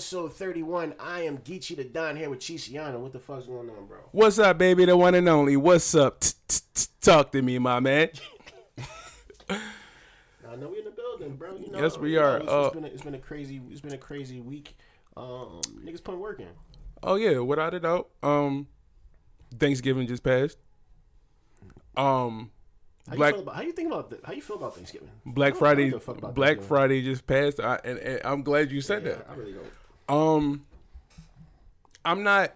episode 31. I am Geechee the Don here with Chisiano. What the fuck's going on, bro? What's up, baby? The one and only. What's up? Talk to me, my man. I know we're in the building, bro. You know, Yes, we you know, are. It's, Uh, it's been a, it's been a crazy it's been a crazy week. Um, niggas putting work in. Oh yeah, without a doubt. Um, Thanksgiving just passed. Um, How Black- you feel about how you think about the, how you feel about Thanksgiving? Black I don't- I Friday. don't give a fuck about Black Friday just passed, I, and, and I'm glad you said Yeah, that. I really don't. Um, I'm not.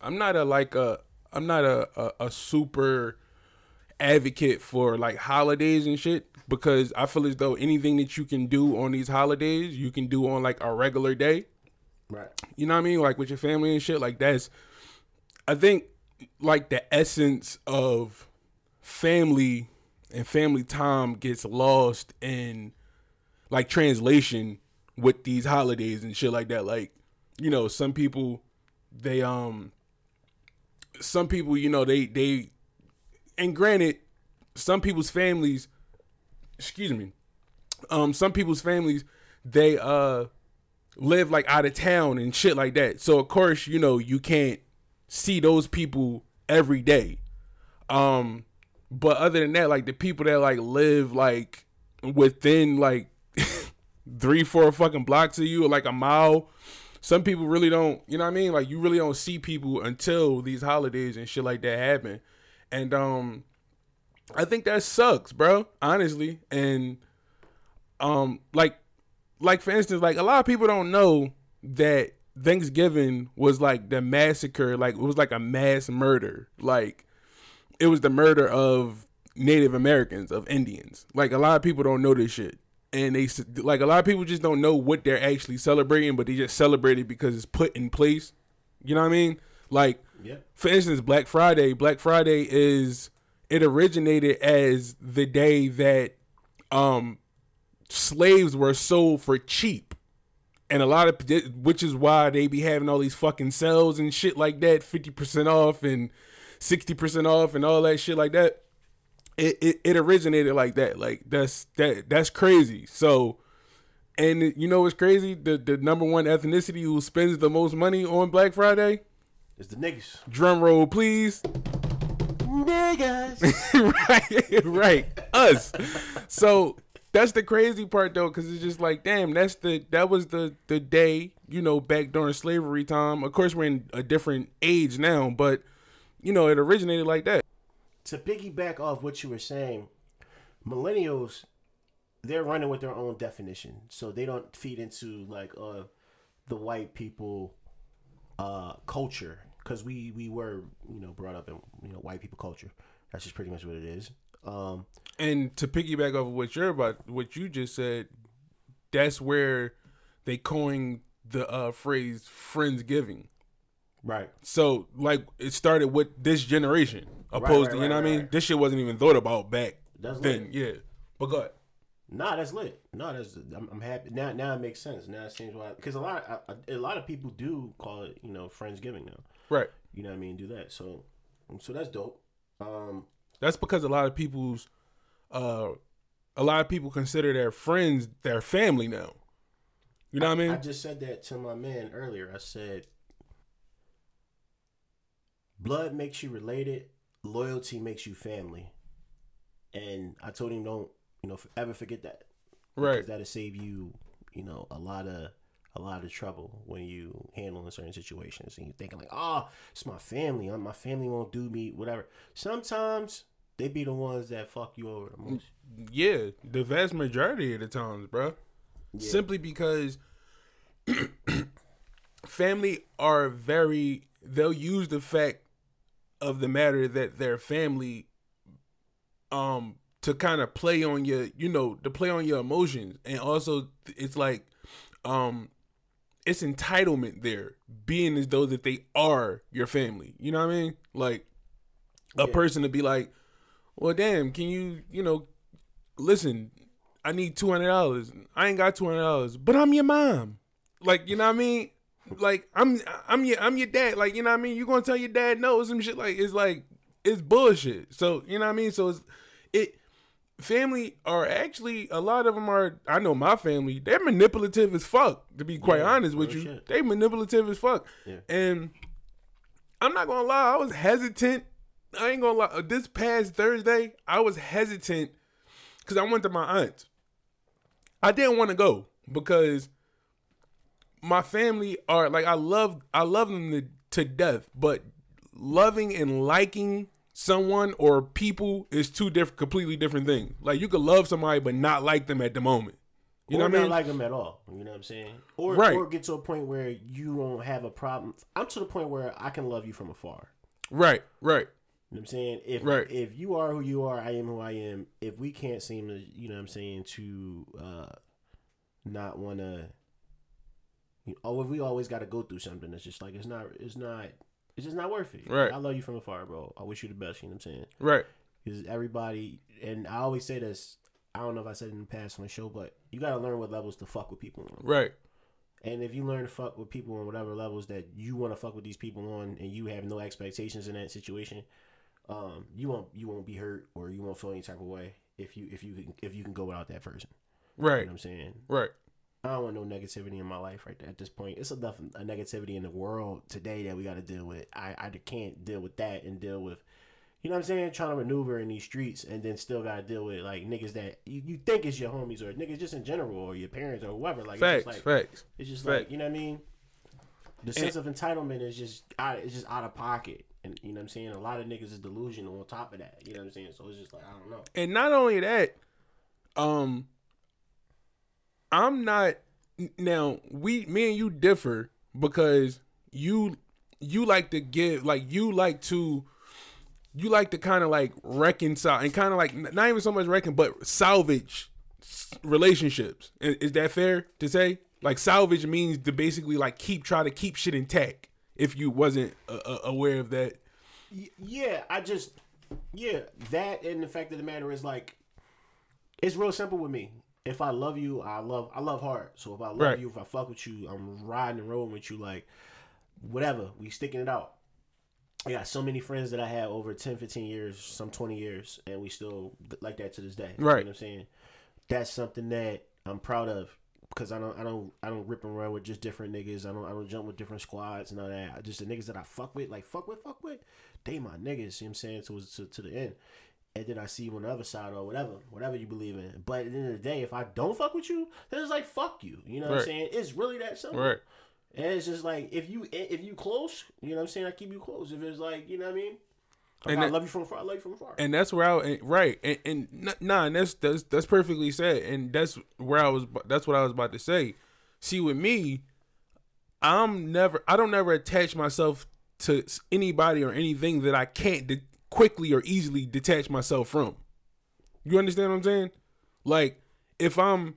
I'm not a like a. I'm not a, a a super advocate for like holidays and shit because I feel as though anything that you can do on these holidays, you can do on like a regular day. Right. You know what I mean? Like with your family and shit. Like that's. I think like the essence of family and family time gets lost in like translation with these holidays and shit like that. Like, you know, some people they um some people, you know, they they and granted, some people's families excuse me, um, some people's families, they uh live like out of town and shit like that. So of course, you know, you can't see those people every day. Um but other than that, like the people that like live like within like three, four fucking blocks of you or like a mile, some people really don't, you know what I mean? Like you really don't see people until these holidays and shit like that happen. And um I think that sucks, bro, honestly. And um like like for instance, like a lot of people don't know that Thanksgiving was like the massacre, like it was like a mass murder. Like it was the murder of Native Americans, of Indians. Like a lot of people don't know this shit. And they like a lot of people just don't know what they're actually celebrating, but they just celebrate it because it's put in place. You know what I mean? Like Yeah. for instance, Black Friday. Black Friday is it originated as the day that um slaves were sold for cheap. And a lot of which is why they be having all these fucking sales and shit like that, 50% off and 60% off and all that shit like that. It, it it originated like that. Like that's that that's crazy. So and you know what's crazy? The the number one ethnicity who spends the most money on Black Friday? is the niggas. Drum roll, please. Niggas. right, right. Us. So that's the crazy part though, because it's just like, damn, that's the that was the the day, you know, back during slavery time. Of course, we're in a different age now, but you know, it originated like that. To piggyback off what you were saying, millennials, they're running with their own definition, so they don't feed into like uh the white people uh culture because we we were you know brought up in you know white people culture. That's just pretty much what it is. Um, And to piggyback off of what you're about, what you just said, that's where they coined the uh, phrase "friendsgiving." right. So like it started with this generation, opposed right, to you right, know what I mean. This shit wasn't even thought about back That's then. lit. Yeah, but go ahead. Nah, that's lit. No, that's I'm, I'm happy now. Now it makes sense. Now it seems why because a lot a, a lot of people do call it you know friendsgiving now. Right. You know what I mean? Do that. So so that's dope. Um, That's because a lot of people's, uh, a lot of people consider their friends their family now. You know what I mean? I just said that to my man earlier. I said, blood makes you related, loyalty makes you family. And I told him, don't, you know, ever forget that. right. That'll save you, you know, a lot of a lot of trouble when you handling certain situations and you're thinking like, oh, it's my family. My family won't do me whatever. Sometimes they be the ones that fuck you over the most. Yeah, the vast majority of the times, bro. Yeah. Simply because family are very they'll use the fact of the matter that their family um to kind of play on your you know to play on your emotions. And also it's like um it's entitlement there being as though that they are your family. You know what i mean? Like a Yeah. person to be like well damn can you you know listen i need $200 i ain't got $200 but i'm your mom. Like you know what i mean like i'm i'm your i'm your dad like you know what i mean you're gonna tell your dad no some shit like it's like it's bullshit so you know what i mean so it's it family are actually a lot of them are. I know my family. They're manipulative as fuck. To be quite Yeah, honest with you, shit. they manipulative as fuck. Yeah. And I'm not gonna lie, I was hesitant. I ain't gonna lie. This past Thursday, I was hesitant because I went to my aunt's. I didn't want to go because my family are like I love I love them to, to death, but loving and liking someone or people is two different completely different things. Like you could love somebody but not like them at the moment. You or know what I not mean? like them at all. You know what I'm saying? Or Right. or get to a point where you don't have a problem. I'm to the point where I can love you from afar. right, right. You know what I'm saying? If Right. if you are who you are, I am who I am. If we can't seem to, you know what I'm saying, to uh not want to you know, oh, we always got to go through something, it's just like it's not it's not it's just not worth it. Right. I love you from afar, bro. I wish you the best, you know what I'm saying? Right. Because everybody, and I always say this, I don't know if I said it in the past on the show, but you got to learn what levels to fuck with people on. Right. And if you learn to fuck with people on whatever levels that you want to fuck with these people on, and you have no expectations in that situation, um, you won't you won't be hurt or you won't feel any type of way if you if you can if you can go without that person. Right. You know what I'm saying? Right. I don't want no negativity in my life right there at this point. It's enough a negativity in the world today that we got to deal with. I, I can't deal with that and deal with, you know what I'm saying, trying to maneuver in these streets and then still got to deal with like niggas that you, you think is your homies or niggas just in general or your parents or whoever. Like Facts. it's just like facts. it's just Fact. like you know what I mean. The sense of entitlement is just out. It's just out of pocket, and you know what I'm saying. A lot of niggas is delusional on top of that. You know what I'm saying. So it's just like I don't know. And not only that, um, I'm not now. We, me and you differ because you, you like to give, like you like to, you like to kind of like reconcile and kind of like not even so much reckon, but salvage relationships. Is, that fair to say? Like salvage means to basically like keep try to keep shit intact. If you wasn't uh, uh, aware of that, Yeah, I just yeah that and the fact of the matter is like it's real simple with me. If I love you, I love I love hard. So if I love Right. you, if I fuck with you, I'm riding and rolling with you like whatever. We sticking it out. I got so many friends that I had over 10, 15 years, some 20 years, and we still like that to this day. Right. You know what I'm saying? That's something that I'm proud of because I don't I don't I don't rip and run with just different niggas. I don't I don't jump with different squads and all that. I- Just the niggas that I fuck with, like fuck with, fuck with, they my niggas. You know what I'm saying? To to, to the end. And then I see you on the other side or whatever, whatever you believe in. But at the end of the day, if I don't fuck with you, then it's like fuck you. You know what Right. I'm saying? It's really that simple. right? And it's just like if you if you close, you know what I'm saying. I keep you close. If it's like you know what I mean. If And I that- love you from afar. I love you from afar. and that's where I and- right and, and nah, and that's that's that's perfectly said, and that's where I was. That's what I was about to say. See, with me, I'm never. I don't never attach myself to anybody or anything that I can't de- quickly or easily detach myself from. You understand what I'm saying? Like, if I'm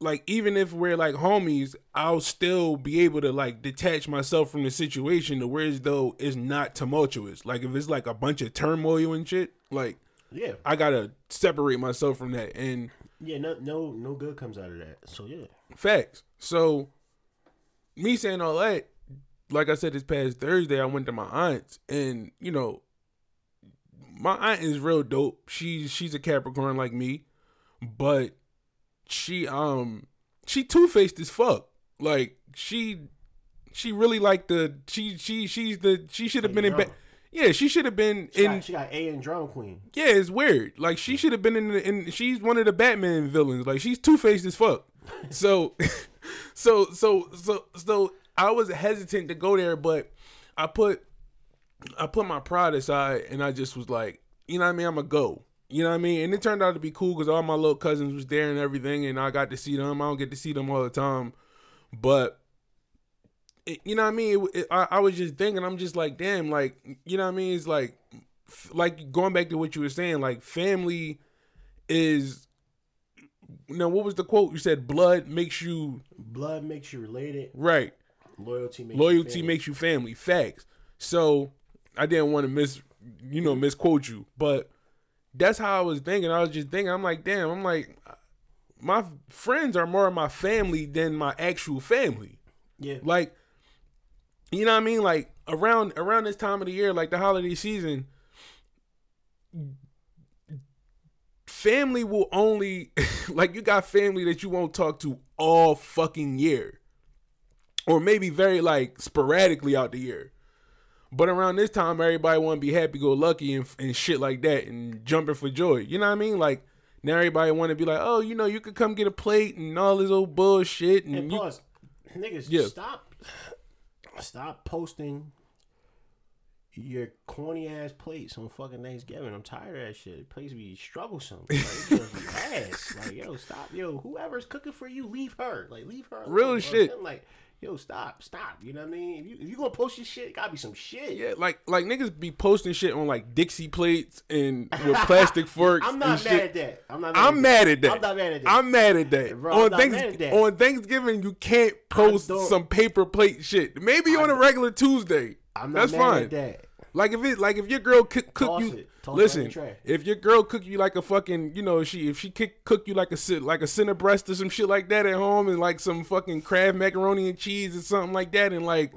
like even if we're like homies, I'll still be able to like detach myself from the situation to where as though it's not tumultuous. Like if it's like a bunch of turmoil and shit, like yeah, I gotta separate myself from that. And yeah. No, no, no good comes out of that. So yeah, facts. So me saying all that, like I said this past Thursday, I went to my aunt's and you know my aunt is real dope. She's she's a Capricorn like me, but she um she two faced as fuck. Like she she really like the she she she's the she should have been in bed. Yeah, she should have been she, in. got, she got A and Drum queen. Yeah, it's weird. Like she should have been in, the, in. She's one of the Batman villains. Like she's two faced as fuck. So, so, so, so, so I was hesitant to go there, but I put, I put my pride aside, and I just was like, you know what I mean? I'm gonna go. You know what I mean? And it turned out to be cool because all my little cousins was there and everything, and I got to see them. I don't get to see them all the time, but it, you know what I mean? It, it, I, I was just thinking, I'm just like, damn, like, you know what I mean? It's like, f- like going back to what you were saying, like family is. Now, what was the quote you said? Blood makes you Blood makes you related. right. Loyalty makes Loyalty you family. makes you family. Facts. So I didn't want to miss, you know, misquote you, but that's how I was thinking. I was just thinking. I'm like, damn. I'm like, my friends are more of my family than my actual family. yeah. Like, you know what I mean? Like around around this time of the year, like the holiday season, family will only like you got family that you won't talk to all fucking year. Or maybe very like sporadically out the year. But around this time, everybody want to be happy go lucky and, and shit like that and jumping for joy. You know what I mean? Like now everybody want to be like, oh, you know, you could come get a plate and all this old bullshit. And, And you, plus, niggas, Yeah. stop, stop posting your corny ass plates on fucking Thanksgiving. I'm tired of that shit. Plates be strugglesome. Like, ass. Like, yo, stop, yo, whoever's cooking for you, leave her. Like, leave her. alone, Real shit. Like, yo, stop, stop. You know what I mean? If you if you gonna post your shit, it gotta be some shit. yeah, like like niggas be posting shit on like Dixie plates and with plastic forks. I'm not shit. mad at that. I'm not. Mad I'm mad at that. I'm not mad at that. I'm mad at that. Bro, on, Thanks- mad at that. on Thanksgiving, you can't post some paper plate shit. Maybe on a regular Tuesday. I'm not That's mad fine. at that. Like if it, like if your girl cook, cook Toss you. Listen. If your girl cook you like a fucking, you know, she if she cook, cook you like a like a center breast or some shit like that at home, and like some fucking crab macaroni and cheese or something like that, and like.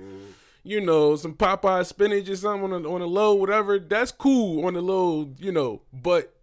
You know, some Popeye spinach or something on a, on a low, whatever. That's cool on the low, you know. But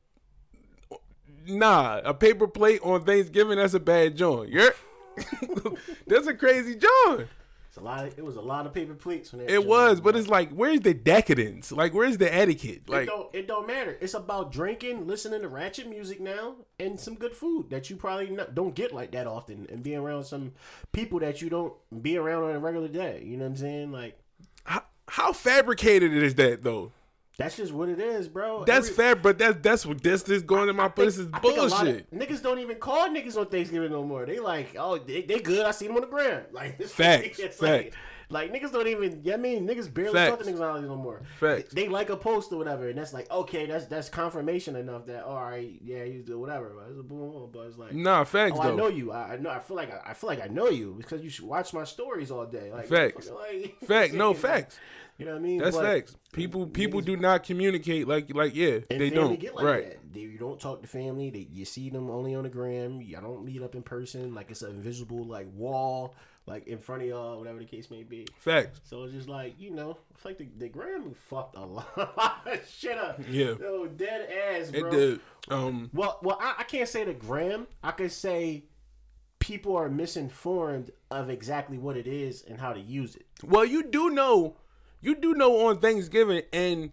nah, a paper plate on Thanksgiving, that's a bad joint. You're that's a crazy joint. It's a lot. Of, it was a lot of paper plates. That It was, but it's like, where's the decadence? Like, where's the etiquette? it Like, don't it don't matter. It's about drinking, listening to ratchet music now, and some good food that you probably not, don't get like that often, and being around some people that you don't be around on a regular day. You know what I'm saying? Like how, how fabricated is that though? That's just what it is, bro. That's Every- fair, but that's that's what this is going in my place is I think of- bullshit. niggas don't even call niggas on Thanksgiving no more. They like, oh, they, they good. I see them on the ground. Like it's- Facts, facts. Like, like niggas don't even. Yeah, I mean, niggas barely talk to niggas on no more. Facts. They, they like a post or whatever, and that's like, okay, that's that's confirmation enough that all right, yeah, you do whatever. But it's a boom, but it's like. Nah, facts Oh, though. I know you. I, I know. I feel like I, I feel like I know you because you should watch my stories all day. Like Facts. Like, Fact, no facts. You know what I mean? That's But- facts. People people do not communicate like like yeah and they don't get like right. that. They, you don't talk to family. They, you see them only on the gram. Y'all don't meet up in person. Like it's an invisible like wall, like in front of y'all, whatever the case may be. Facts. So it's just like you know, it's like the, the gram fucked a lot of shit up. Yeah. Yo, dead ass, bro. It did. Um, Well, well, I, I can't say the gram. I could say people are misinformed of exactly what it is and how to use it. well, you do know, you do know on Thanksgiving, and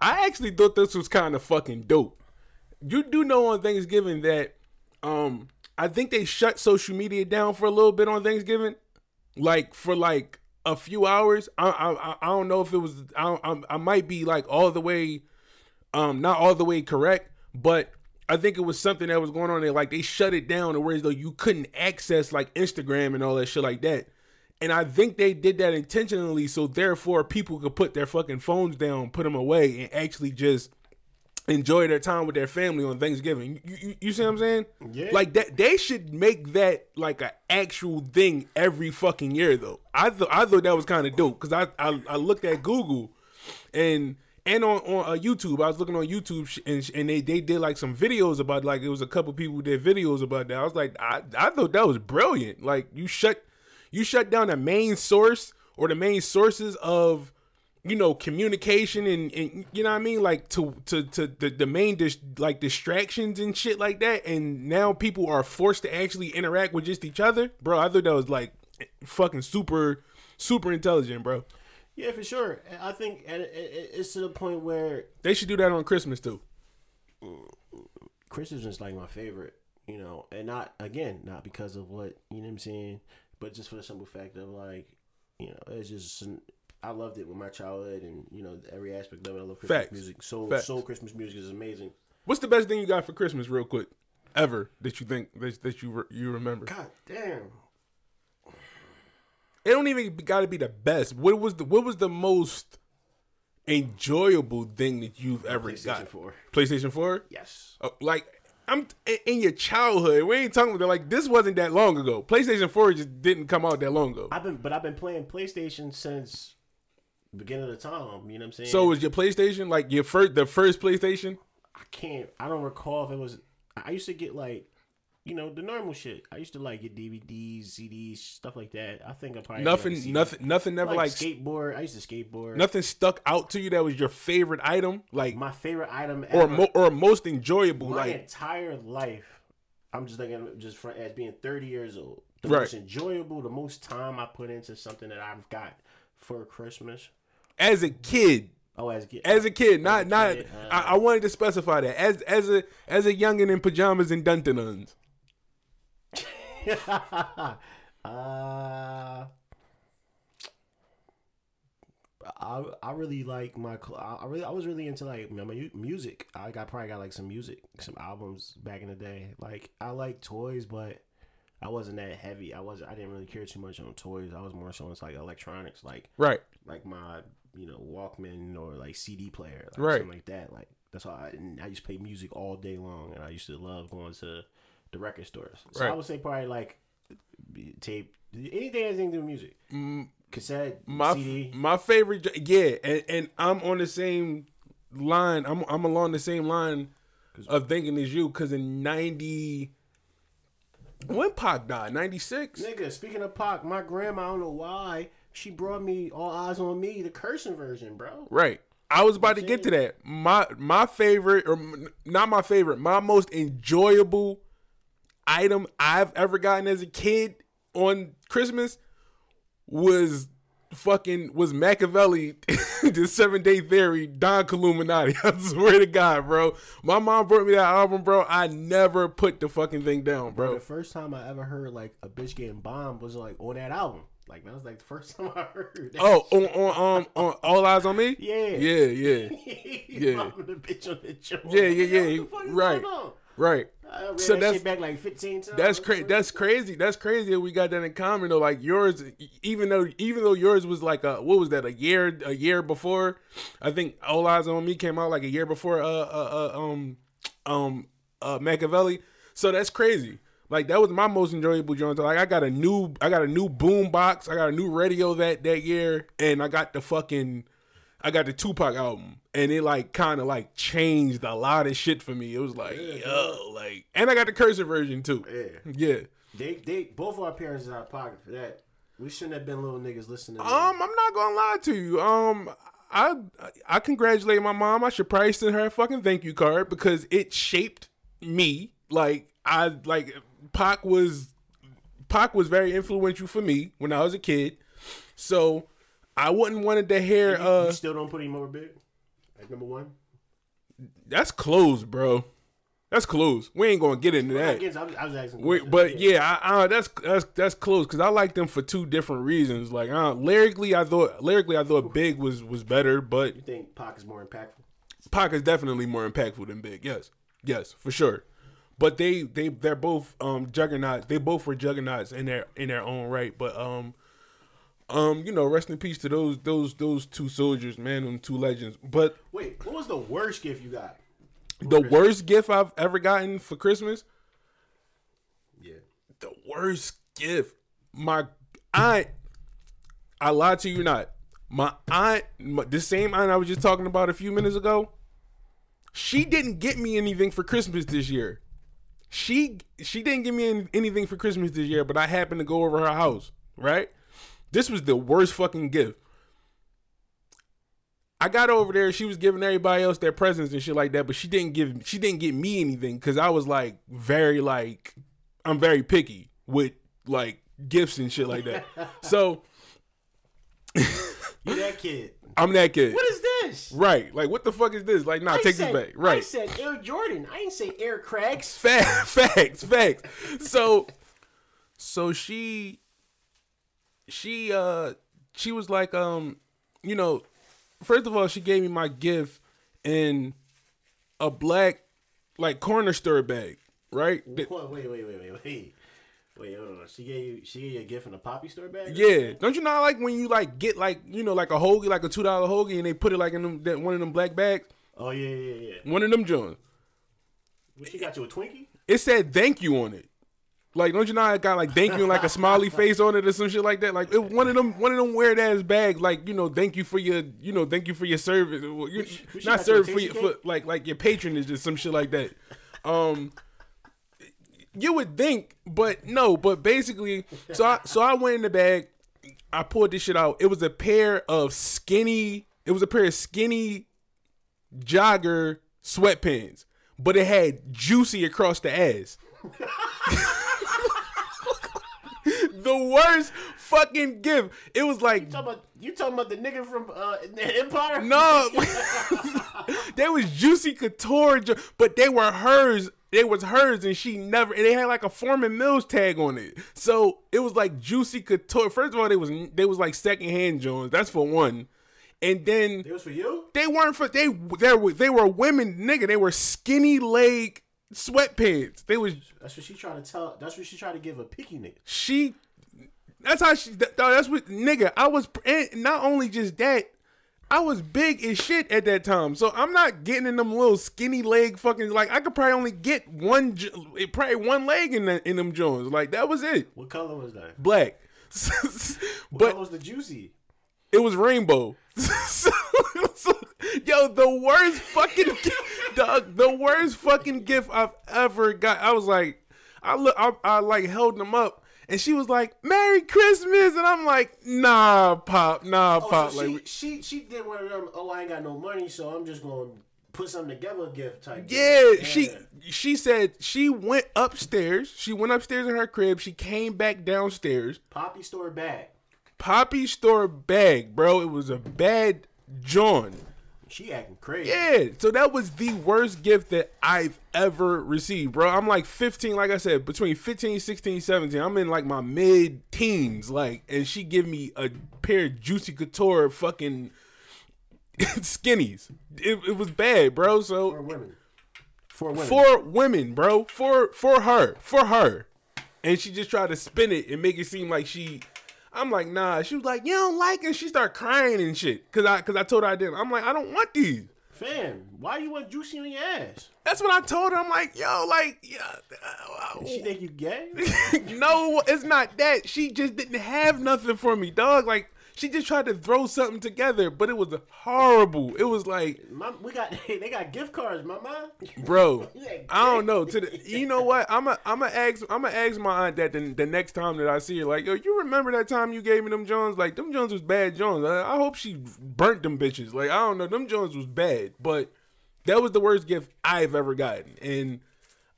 I actually thought this was kind of fucking dope. You do know on Thanksgiving that, um, I think they shut social media down for a little bit on Thanksgiving, like for like a few hours. I I, I don't know if it was. I, I I might be like all the way, um, not all the way correct, but I think it was something that was going on there. Like they shut it down, to where though you couldn't access like Instagram and all that shit like that. And I think they did that intentionally, so therefore people could put their fucking phones down, put them away, and actually just enjoy their time with their family on Thanksgiving. You, you, you see what I'm saying? Yeah. Like that, they should make that like an actual thing every fucking year, though. I thought I thought that was kind of dope because I, I I looked at Google and and on on uh, YouTube. I was looking on YouTube sh- and sh- and they they did like some videos about like it was a couple people who did videos about that. I was like, I I thought that was brilliant. Like you shut you shut down the main source or the main sources of you know communication and, and you know what I mean? Like to to to the, the main dis- like distractions and shit like that. And now people are forced to actually interact with just each other. Bro I thought that was like fucking super super intelligent bro. Yeah, for sure. I think and it, it, it's to the point where they should do that on Christmas too. Christmas is like my favorite, you know, and not again, not because of what you know what I'm saying, but just for the simple fact of like, you know, it's just I loved it with my childhood and you know every aspect of it. I love Christmas Facts. music. Soul, Facts. soul Christmas music is amazing. what's the best thing you got for Christmas real quick ever that you think that, that you re- you remember God damn. it don't even got to be the best what was the what was the most enjoyable thing that you've ever PlayStation got 4. PlayStation 4 Yes. Uh, like I'm in- your childhood. We ain't talking about like this wasn't that long ago. PlayStation 4 just didn't come out that long ago. I've been, but I've been playing PlayStation since beginning of the time. You know what I'm saying? So was your PlayStation like your first the first PlayStation? I can't. I don't recall if it was. I used to get like you know the normal shit. I used to like get DVDs, CDs, stuff like that. I think I probably Nothing, nothing, nothing. Never like, like, skateboard. I used to skateboard. nothing stuck out to you that was your favorite item, like My favorite item or mo- or most enjoyable, my like entire life, I'm just thinking just for as being 30 years old. The Right. most enjoyable, the most time I put into something that I've got for Christmas. as a kid. Oh, as get As a kid, not not. kid, uh, I, I wanted to specify that as as a as a youngin in pajamas and duntanuns. uh, I I really like my I really I was really into like my music. I got probably got like some music, some albums back in the day. Like I like toys, but I wasn't that heavy. I wasn't. I didn't really care too much on toys. I was more so into like electronics, like Right. like my you know Walkman or like CD player, like Right. something like that. Like that's all. I, I used to play music all day long, and I used to love going to the record stores. So I would say probably like tape, anything anything to do with music, cassette, Mm. My CD. my favorite, yeah, and, and I'm on the same line. I'm I'm along the same line of thinking as you, because in '90, when Pac died, '96. Nigga, speaking of Pac, my grandma, I don't know why, she brought me All Eyez on Me, the cursing version, bro. Right. I was about to get to that. My my favorite, or not my favorite, my most enjoyable item I've ever gotten as a kid on Christmas was fucking was Makaveli, the Seven Day Theory, Don Killuminati. I swear to God, bro. My mom brought me that album, bro. I never put the fucking thing down, Bro, bro. the first time I ever heard like a bitch getting bombed was like on that album. Like that was like the first time I heard. That Oh, on on um on All Eyez on Me. Yeah. yeah, yeah, yeah. Yeah. the bitch on the. Yeah, yeah, yeah. What the fuck is Right. Right. So that that's- shit back like 15 times. That's crazy. That's crazy. That's crazy that we got that in common though. Like yours, even though even though yours was like a what was that a year a year before? I think All Eyez on Me came out like a year before uh uh, uh um um uh Makaveli. So that's crazy. Like that was my most enjoyable joint. Like I got a new I got a new boom box. I got a new radio that that year, and I got the fucking I got the Tupac album, and it like kind of like changed a lot of shit for me. It was like yo, like, and I got the cursor version too. Yeah. Yeah. They, they, both our parents is out of pocket for that. We shouldn't have been little niggas listening. To Um, I'm not gonna lie to you. Um, I I congratulate my mom. I should probably send her a fucking thank you card because it shaped me. Like I like Pac was Pac was very influential for me when I was a kid. So I wouldn't wanted to hear you, uh you still don't put him over big? At number one? that's close, bro. That's close. We ain't gonna get into I, that. guess I, was, I was asking. Wait, but yeah, I, I, that's that's that's close because I like them for two different reasons. Like uh, lyrically, I thought lyrically I thought Big was was better, but You think Pac is more impactful? Pac is definitely more impactful than Big. Yes, yes, for sure. But they they they're both um juggernauts. They both were juggernauts in their in their own right. But um um you know rest in peace to those those those two soldiers, man, and two legends. But Wait, what was the worst gift you got? the worst gift I've ever gotten for Christmas, Yeah. the worst gift, my aunt. I lied to you not. My aunt, my, the same aunt I was just talking about a few minutes ago, she didn't get me anything for Christmas this year. She she didn't give me any, anything for Christmas this year, but I happened to go over her house. Right, this was the worst fucking gift. I got over there. She was giving everybody else their presents and shit like that, but she didn't give she didn't get me anything because I was like very like I'm very picky with like gifts and shit like that. so You that kid. I'm that kid. What is this? Right. Like, what the fuck is this? Like, nah, I take said, this back. Right. I said Air Jordan. I didn't say Air Craigs. Facts, facts, facts. So, so she, she, uh, she was like, um, you know, first of all, she gave me my gift in a black, like corner store bag, right? Wait, wait, wait, wait, wait, wait. Wait, hold on. She gave you she gave you a gift in a poppy store bag? Yeah, don't you know like when you like get like you know like a hoagie, like a two dollar hoagie, and they put it like in them that one of them black bags, Oh yeah, yeah, yeah. one of them joints. What she got you a Twinkie? It said thank you on it. Like, don't you know I got like thank you and like a smiley face on it or some shit like that? Like, one of them, one of them weird ass bags. Like, you know, thank you for your, you know, thank you for your service. Well, you- which not got you a service for your, for like, like your patronage or some shit like that. Um, You would think, but no. But basically, so I so I went in the bag. I pulled this shit out. It was a pair of skinny. It was a pair of skinny jogger sweatpants, but it had juicy across the ass. the worst fucking gift. It was like talking about, you talking about the nigga from uh, Empire? no, they was juicy couture, but they were hers. They was hers, and she never. And they had like a Forman Mills tag on it, so it was like juicy couture. First of all, they was they was like secondhand Jones. That's for one, and then It was for you? they weren't for they they were they were women nigga. They were skinny leg sweatpants. They was That's what she tried to tell. That's what she tried to give a picky nigga. she that's how she th- that's what nigga i was not only just that i was big as shit at that time. So i'm not getting in them little skinny leg fucking like i could probably only get one probably one leg in the, in them joints. Like that was it. What color was that? black. What but color was the juicy? it was rainbow. So, so- yo the worst fucking dog the worst fucking gift i've ever got. I was like i look i, I like held them up and she was like merry christmas and i'm like nah pop nah Oh, pop so like she, she she did one of them. Oh, I ain't got no money, so I'm just gonna put something together, gift type. yeah, gift. she she said she went upstairs she went upstairs in her crib she came back downstairs poppy store bag. poppy store bag bro it was a bad john She acting crazy. Yeah, so that was the worst gift that I've ever received, bro. I'm like 15, like I said, between 15, 16, 17. I'm in like my mid teens, like, and she give me a pair of Juicy Couture fucking skinnies. It, it was bad, bro. So. for women. For women. for women, bro, for for her, for her, and she just tried to spin it and make it seem like she. I'm like, nah. She was like, you don't like it. She started crying and shit, cause I, cause I told her I didn't. I'm like, I don't want these. fam, why you want juicy on your ass? That's what I told her. I'm like, yo, like, yeah, uh, She think you gay? no, it's not that. She just didn't have nothing for me, dog. Like, she just tried to throw something together, but it was horrible. It was like, my, we got they got gift cards, mama. bro, I don't know. To the, you know what? I'm a, I'm a ask, I'm gonna ask my aunt that the, the next time that I see her, like, yo, you remember that time you gave me them Jones? Like, them Jones was bad Jones. I, I hope she burnt them bitches. Like, I don't know, them Jones was bad, but that was the worst gift I've ever gotten, and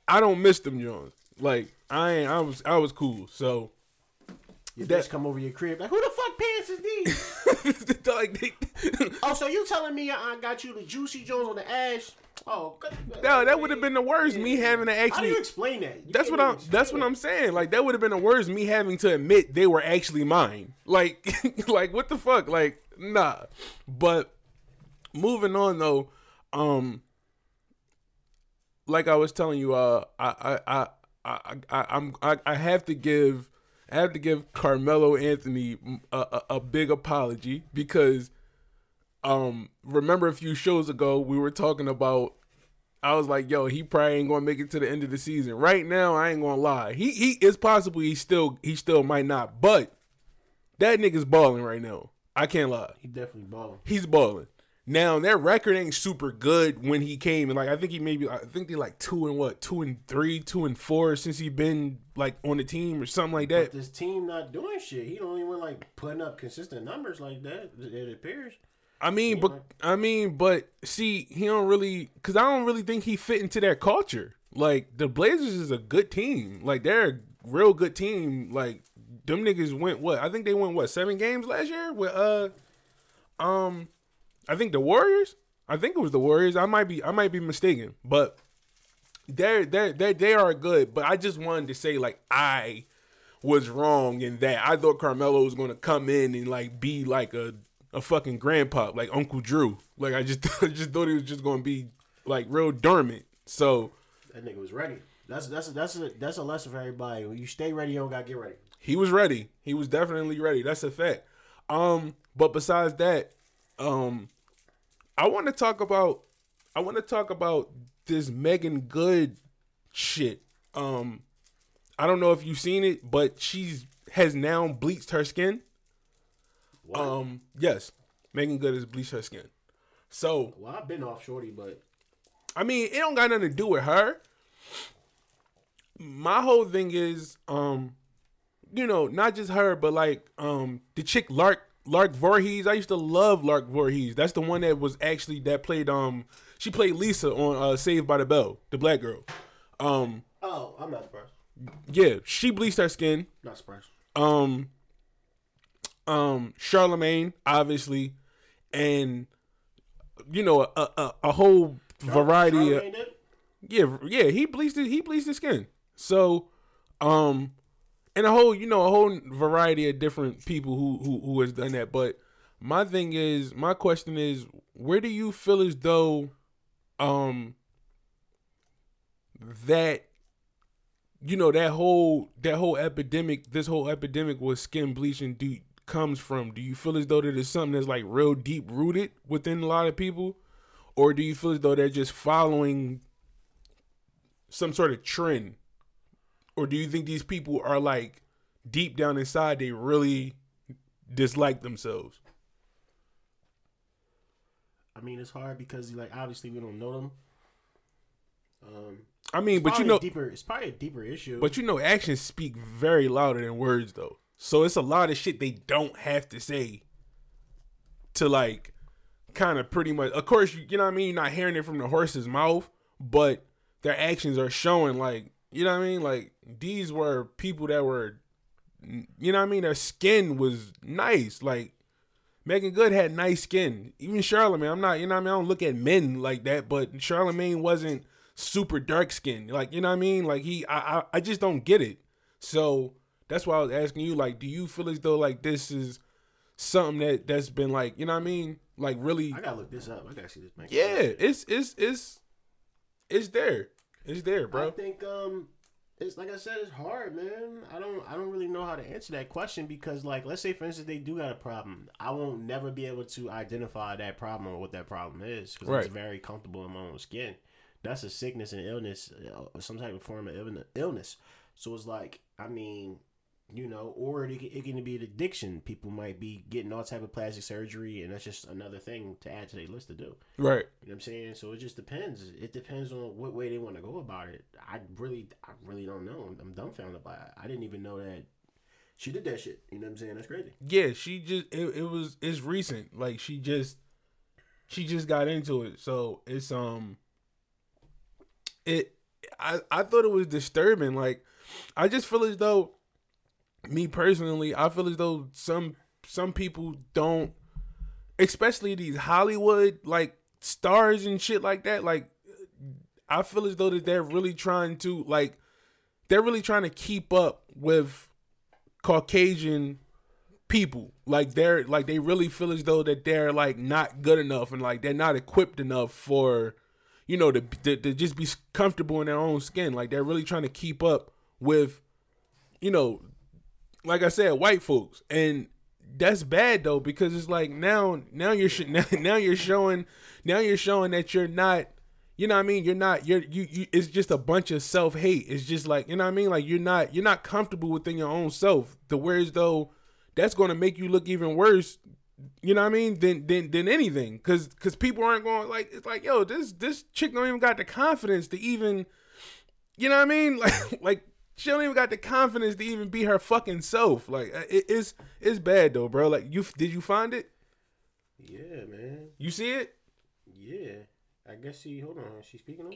I don't miss them Jones. Like, I ain't, I was, I was cool. So. Your That- bitch come over your crib like, who the fuck pants is these? like, they, oh, so you telling me your aunt got you the juicy Jones on the ass? Oh, no, that would have been the worst. Me having to actually. How do you explain that? You That's what I'm. That's explain what. I'm saying. Like that would have been the worst. Me having to admit they were actually mine. Like, like what the fuck? Like, nah. But moving on though, um, like I was telling you, uh, I, I, I, I, I I'm, I, I have to give, I have to give Carmelo Anthony a, a, a big apology because, um, remember a few shows ago we were talking about I was like, yo, he probably ain't gonna make it to the end of the season. Right now, I ain't gonna lie. He he is possible he still he still might not, but that nigga's balling right now. I can't lie. He definitely balling. He's balling. Now their record ain't super good when he came, and like I think he maybe I think they like two and what, two and three, two and four since he been like on the team or something like that. This team not doing shit. He don't even like putting up consistent numbers like that. It appears. I mean, but I mean, but see, he don't really because I don't really think he fit into their culture. Like the Blazers is a good team. Like they're a real good team. Like them niggas went what? I think they went what seven games last year with uh, um, I think the Warriors. I think it was the Warriors. I might be I might be mistaken, but they're they they they are good. But I just wanted to say like I was wrong in that I thought Carmelo was going to come in and like be like a a fucking grandpa, like Uncle Drew. Like I just I just thought he was just going to be like real dormant. So That nigga was ready. That's that's that's a that's a lesson for everybody. When you stay ready, you don't gotta get ready. he was ready. He was definitely ready. That's a fact. Um, but besides that, um, I want to talk about I want to talk about this Meagan Good shit. Um, I don't know if you've seen it, but she's has now bleached her skin. What? Um, yes, Meagan Good has bleached her skin. So well, I've been off shorty, but I mean, it don't got nothing to do with her. my whole thing is, um, you know, not just her, but like um the chick Lark Lark Voorhees. I used to love Lark Voorhees. That's the one that was actually that played um she played Lisa on uh, Saved by the Bell, the black girl. Um, Oh, I'm not surprised. yeah, she bleached her skin. Not surprised. Um, um, Charlemagne, obviously, and you know a a, a whole variety. Of, did? yeah, yeah, he bleached it. He bleached his skin. So, um, and a whole, you know, a whole variety of different people who who who has done that. But my thing is, my question is, where do you feel as though, um, that you know that whole that whole epidemic, this whole epidemic with skin bleaching, do comes from? Do you feel as though that is something that's like real deep rooted within a lot of people, or do you feel as though they're just following some sort of trend, or do you think these people are like deep down inside they really dislike themselves? I mean, it's hard because like obviously we don't know them. Um, I mean, but you know, deeper. It's probably a deeper issue. But you know, actions speak very louder than words, though. So it's a lot of shit they don't have to say to like kind of pretty much. Of course, you, you know what I mean. You're not hearing it from the horse's mouth, but their actions are showing like you know what I mean. Like these were people that were, you know what I mean. Their skin was nice. Like Meagan Good had nice skin. Even Charlemagne. I'm not. You know what I mean. I don't look at men like that, but Charlemagne wasn't super dark skinned. Like, you know what I mean? Like he I, I I just don't get it. So that's why I was asking you, like, do you feel as though like this is something that that's been like, you know what I mean? Like really I gotta look this up. I gotta see this. Man. Yeah, it's it's it's it's there. It's there, bro. I think um, it's like I said, it's hard, man. I don't I don't really know how to answer that question because like let's say for instance they do got a problem, I won't never be able to identify that problem or what that problem is because Right. it's very comfortable in my own skin. That's a sickness and illness, uh, some type of form of illness. So it's like I mean, you know, or it, can- it can be an addiction. People might be getting all type of plastic surgery, and that's just another thing to add to their list to do. Right. You know what I'm saying? So it just depends. It depends on what way they want to go about it. I really, I really don't know. I'm, I'm dumbfounded by it. I didn't even know that she did that shit. You know what I'm saying? That's crazy. Yeah, she just it, it was it's recent. Like she just she just got into it. So it's um it I I thought it was disturbing. Like I just feel as though me personally, I feel as though some some people don't especially these Hollywood like stars and shit like that, like I feel as though that they're really trying to like they're really trying to keep up with Caucasian people. Like they're like they really feel as though that they're like not good enough and like they're not equipped enough for you know to, to, to just be comfortable in their own skin. Like they're really trying to keep up with you know like I said white folks. And that's bad though because it's like now now you're sh- now, now you're showing now you're showing that you're not you know what I mean? You're not you're you, you it's just a bunch of self hate it's just like you know what I mean? Like you're not you're not comfortable within your own self. The whereas though that's going to make you look even worse you know what I mean than than than anything. Cuz cuz people aren't going like it's like yo this this chick don't even got the confidence to even you know what I mean? Like like she don't even got the confidence to even be her fucking self like uh, it, it's it's bad though bro like you did you find it Yeah, man. you see it Yeah. I guess she. Hold on. She's speaking. On?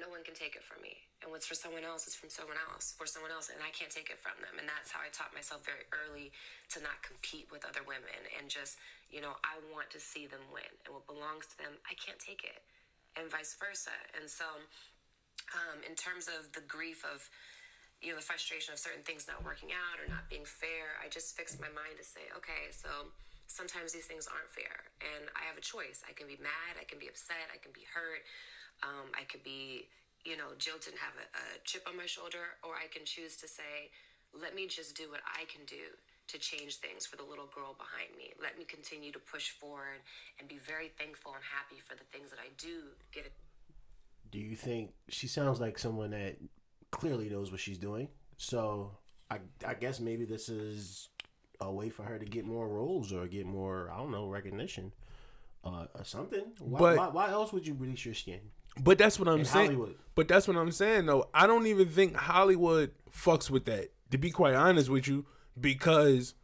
no one can take it from me. And what's for someone else is from someone else, for someone else, and I can't take it from them. And that's how I taught myself very early to not compete with other women and just, you know, I want to see them win. And what belongs to them, I can't take it. And vice versa. And so, um, in terms of the grief of, you know, the frustration of certain things not working out or not being fair, I just fixed my mind to say, okay, so sometimes these things aren't fair. And I have a choice. I can be mad, I can be upset, I can be hurt, um, I could be, you know, jilted and have a, a chip on my shoulder, or I can choose to say, let me just do what I can do to change things for the little girl behind me. Let me continue to push forward and be very thankful and happy for the things that I do get Do you think she sounds like someone that clearly knows what she's doing? So I, I guess maybe this is a way for her to get more roles or get more. I don't know recognition. Uh, or something. Why, But- why, why else would you release your skin? But that's what I'm in saying. Hollywood. But that's what I'm saying though. I don't even think Hollywood fucks with that. To be quite honest with you, because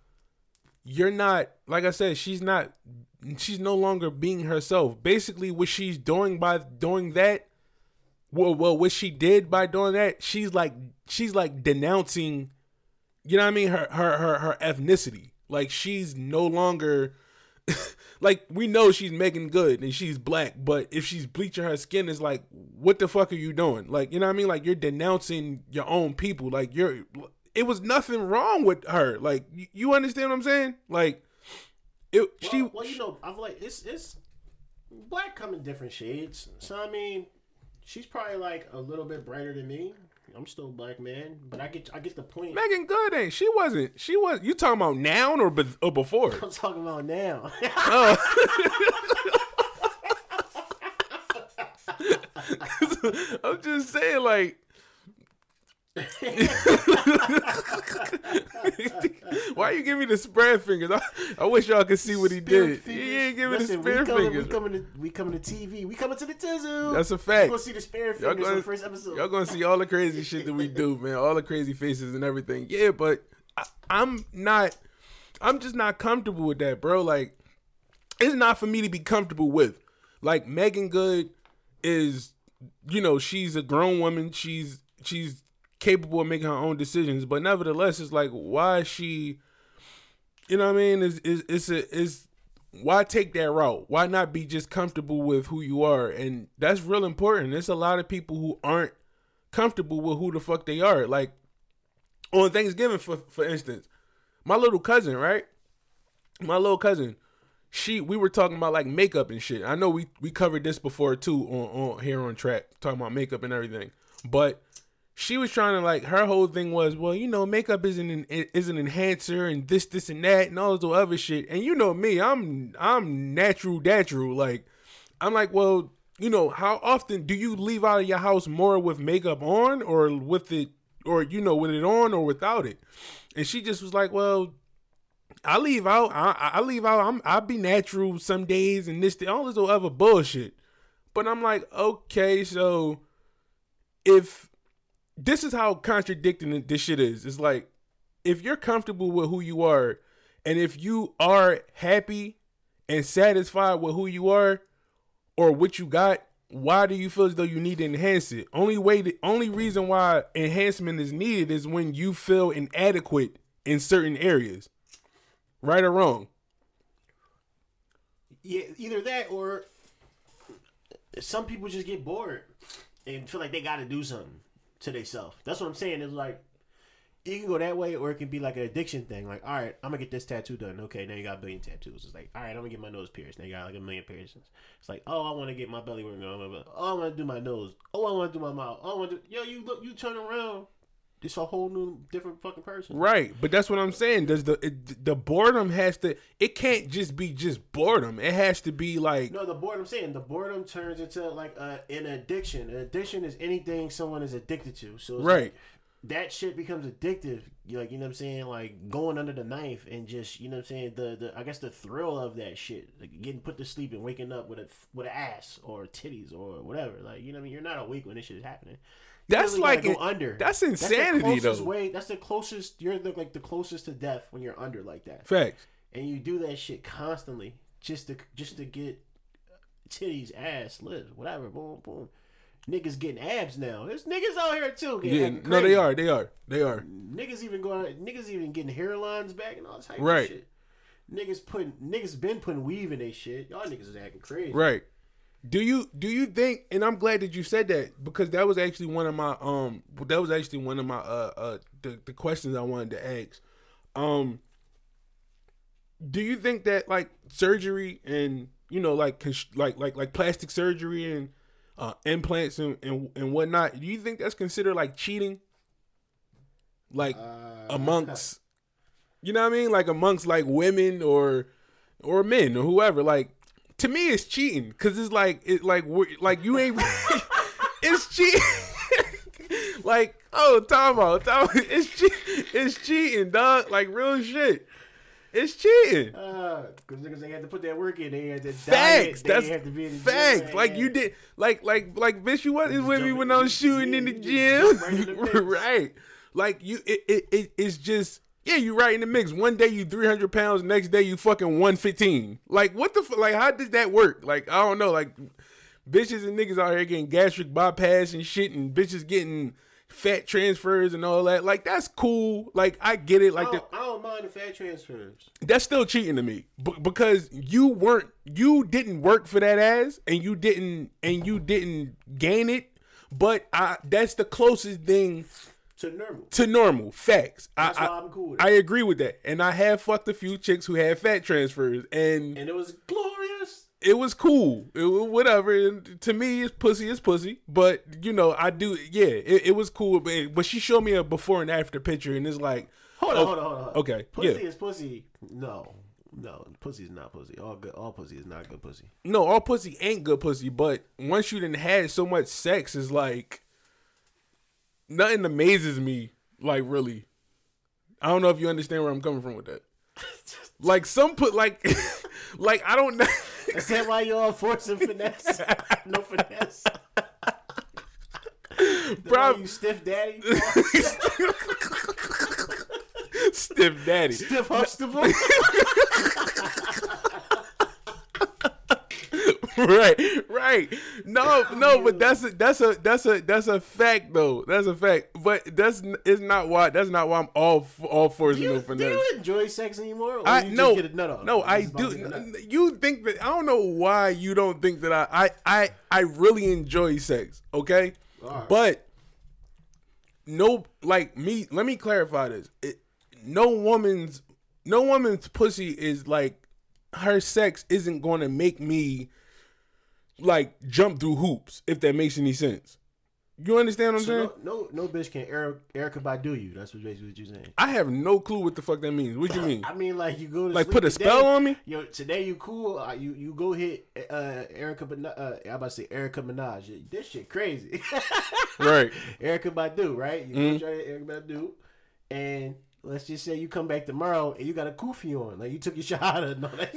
you're not like I said, she's not she's no longer being herself. Basically what she's doing by doing that well well what she did by doing that, she's like she's like denouncing you know what I mean, her her her her ethnicity. Like she's no longer like we know she's Meagan Good and she's black, but if she's bleaching her skin, it's like, what the fuck are you doing? Like, you know what I mean? Like you're denouncing your own people. Like you're, it was nothing wrong with her. Like you, understand what I'm saying? Like it, Well, she, well, you know, I've like it's it's black come in different shades. So I mean, she's probably like a little bit brighter than me. I'm still a black man, but I get I get the point. Meagan Good ain't. She wasn't. She was. You talking about now or, be, or before? I'm talking about now. Oh. I'm just saying, like. Why you give me the spread fingers? I, I wish y'all could see what he did. He ain't give me the spread we coming, fingers. We coming to we coming to TV. We coming to the Tizzle. That's a fact. You gonna see the spare Y'all fingers on gonna, the first episode. y'all gonna see all the crazy shit that we do, man. All the crazy faces and everything. Yeah, but I, I'm not. I'm just not comfortable with that, bro. Like, it's not for me to be comfortable with. Like Meagan Good is, you know, she's a grown woman. She's she's capable of making her own decisions, but nevertheless, it's like why she, you know what I mean? Is is is a is why take that route? Why not be just comfortable with who you are? And that's real important. There's a lot of people who aren't comfortable with who the fuck they are. Like on Thanksgiving, for for instance, my little cousin, right? My little cousin, she we were talking about like makeup and shit. I know we we covered this before too on on here on track talking about makeup and everything, but she was trying to like her whole thing was well you know makeup is an is an enhancer and this this and that and all this other shit and you know me I'm I'm natural natural like I'm like well you know how often do you leave out of your house more with makeup on or with it or you know with it on or without it and she just was like well I leave out. I, I leave out. I'm. I be natural some days and this, all this other bullshit. But I'm like, okay, so if this is how contradicting this shit is, it's like if you're comfortable with who you are, and if you are happy and satisfied with who you are or what you got, why do you feel as though you need to enhance it? Only way, the only reason why enhancement is needed is when you feel inadequate in certain areas right or wrong. yeah, either that or some people just get bored and feel like they got to do something to themselves. That's what I'm saying. It's like you can go that way, or it can be like an addiction thing. Like, all right, I'm gonna get this tattoo done. Okay, now you got a billion tattoos. It's like, all right, I'm gonna get my nose pierced. Now you got like a million piercings. It's like, oh, I want to get my belly working. Oh, I want to do my nose. Oh, I want to do my mouth. Oh, I want to. Yo, you look, you turn around. It's a whole new, different fucking person. Right, but that's what I'm saying. Does the it, the boredom has to? It can't just be just boredom. It has to be like No, the boredom. I'm saying the boredom turns into like a, an addiction. An addiction is anything someone is addicted to. So Right. like, that shit becomes addictive. Like you know what I'm saying, like going under the knife and just you know what I'm saying. The the I guess the thrill of that shit, like getting put to sleep and waking up with a with an ass or titties or whatever. Like you know what I mean. You're not awake when this shit is happening. That's really like go under. that's insanity, closest though. Way, that's the closest. You're the, like the closest to death when you're under like that facts. and you do that shit constantly just to just to get titties, ass, lips, whatever. Boom, boom. Niggas getting abs now. There's niggas out here too. Getting Yeah, no, they are, they are, they are. Niggas even going. Niggas even getting hairlines back and all this type Right. of shit. Niggas putting niggas been putting weave in they shit. Y'all niggas is acting crazy. Right. Do you do you think? And I'm glad that you said that because that was actually one of my um that was actually one of my uh uh the, the questions I wanted to ask. Um, do you think that like surgery and you know like like like like plastic surgery and uh, implants and, and and whatnot? Do you think that's considered like cheating? Like Uh, amongst you know what I mean? Like amongst like women or or men or whoever. Like to me, it's cheating because it's like it like like you ain't. it's cheating. like oh, time out. It's che- it's cheating, dog. Like real shit. It's cheating. Uh, because niggas they had to put that work in. They had to Facts. Diet, That's they had to be in the facts. Gym, like you did, like like like bitch, you wasn't with me when I was shooting in the gym, right in the mix. right? Like you, it, it it it's just yeah, you right in the mix. One day you three hundred pounds, next day you fucking one fifteen. Like what the fuck? like? How does that work? Like I don't know. Like bitches and niggas out here getting gastric bypass and shit, and bitches getting fat transfers and all that. Like that's cool. Like I get it. Like I the, don't, I don't mind the fat transfers. that's still cheating to me B- because you weren't you didn't work for that ass and you didn't and you didn't gain it but i that's the closest thing To normal. to normal facts That's I, why I'm cool with I, I agree with that and i have fucked a few chicks who had fat transfers and And it was glorious. it was cool it was whatever and to me it's pussy it's pussy but you know i do yeah it, it was cool but, but she showed me a before and after picture and it's like Hold on, oh, hold on, hold on. okay Pussy yeah is pussy. No. No, pussy is not pussy. All good. All pussy is not good pussy. no, all pussy ain't good pussy, but once you done had so much sex, is like nothing amazes me. Like really, I don't know if you understand where I'm coming from with that. Like some put like, like I don't know. Is that why you're all force and finesse? no finesse. Bro, you stiff daddy, stiff daddy. stiff Huxtable. right, right. No, no, but that's a that's a that's a that's a fact though. That's a fact. But that's it's not why that's not why I'm all all for Do you you, for do you enjoy sex anymore? Or I you just no get a nut off? no I do. to get a nut. You think that I don't know why you don't think that I I I, I really enjoy sex. Okay, Alright. but no like me. Let me clarify this. It, no woman's no woman's pussy is like her sex isn't going to make me like jump through hoops if that makes any sense. You understand what I'm saying? No, no, no bitch can Eric, Erykah Badu you. That's what basically what you're saying. I have no clue what the fuck that means. What you mean? I mean, like you go to Like, put a today, spell on me? Yo, today you cool. Uh, you you go hit uh, Erica, but uh, I'm about to say Erica Minaj. This shit crazy. right. Erykah Badu, right? You Mm-hmm. go try Erykah Badu, and let's just say you come back tomorrow and you got a kufi on, like you took your shahada and all that.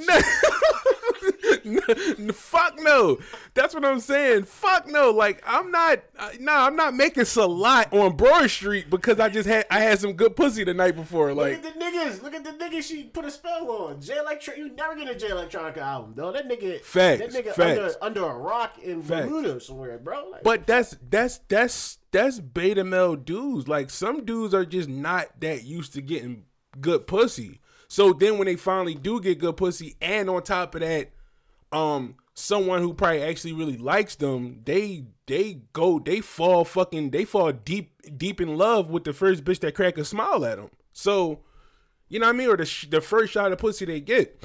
Fuck no. That's what I'm saying. Fuck no. Like I'm not. Uh, nah, I'm not making salat on Broad Street because I just had I had some good pussy the night before. Look Like at the niggas. Look at the niggas she put a spell on. Jay Electro, you never get a Jay Electronica album, though. That nigga, Facts, that nigga facts. under under a rock in Facts. Bermuda somewhere, bro. Like, But that's that's that's that's beta male dudes. Like some dudes are just not that used to getting good pussy. So then when they finally do get good pussy, and on top of that, um, someone who probably actually really likes them, they they go they fall fucking they fall deep deep in love with the first bitch that crack a smile at them. So you know what I mean, or the sh- the first shot of pussy they get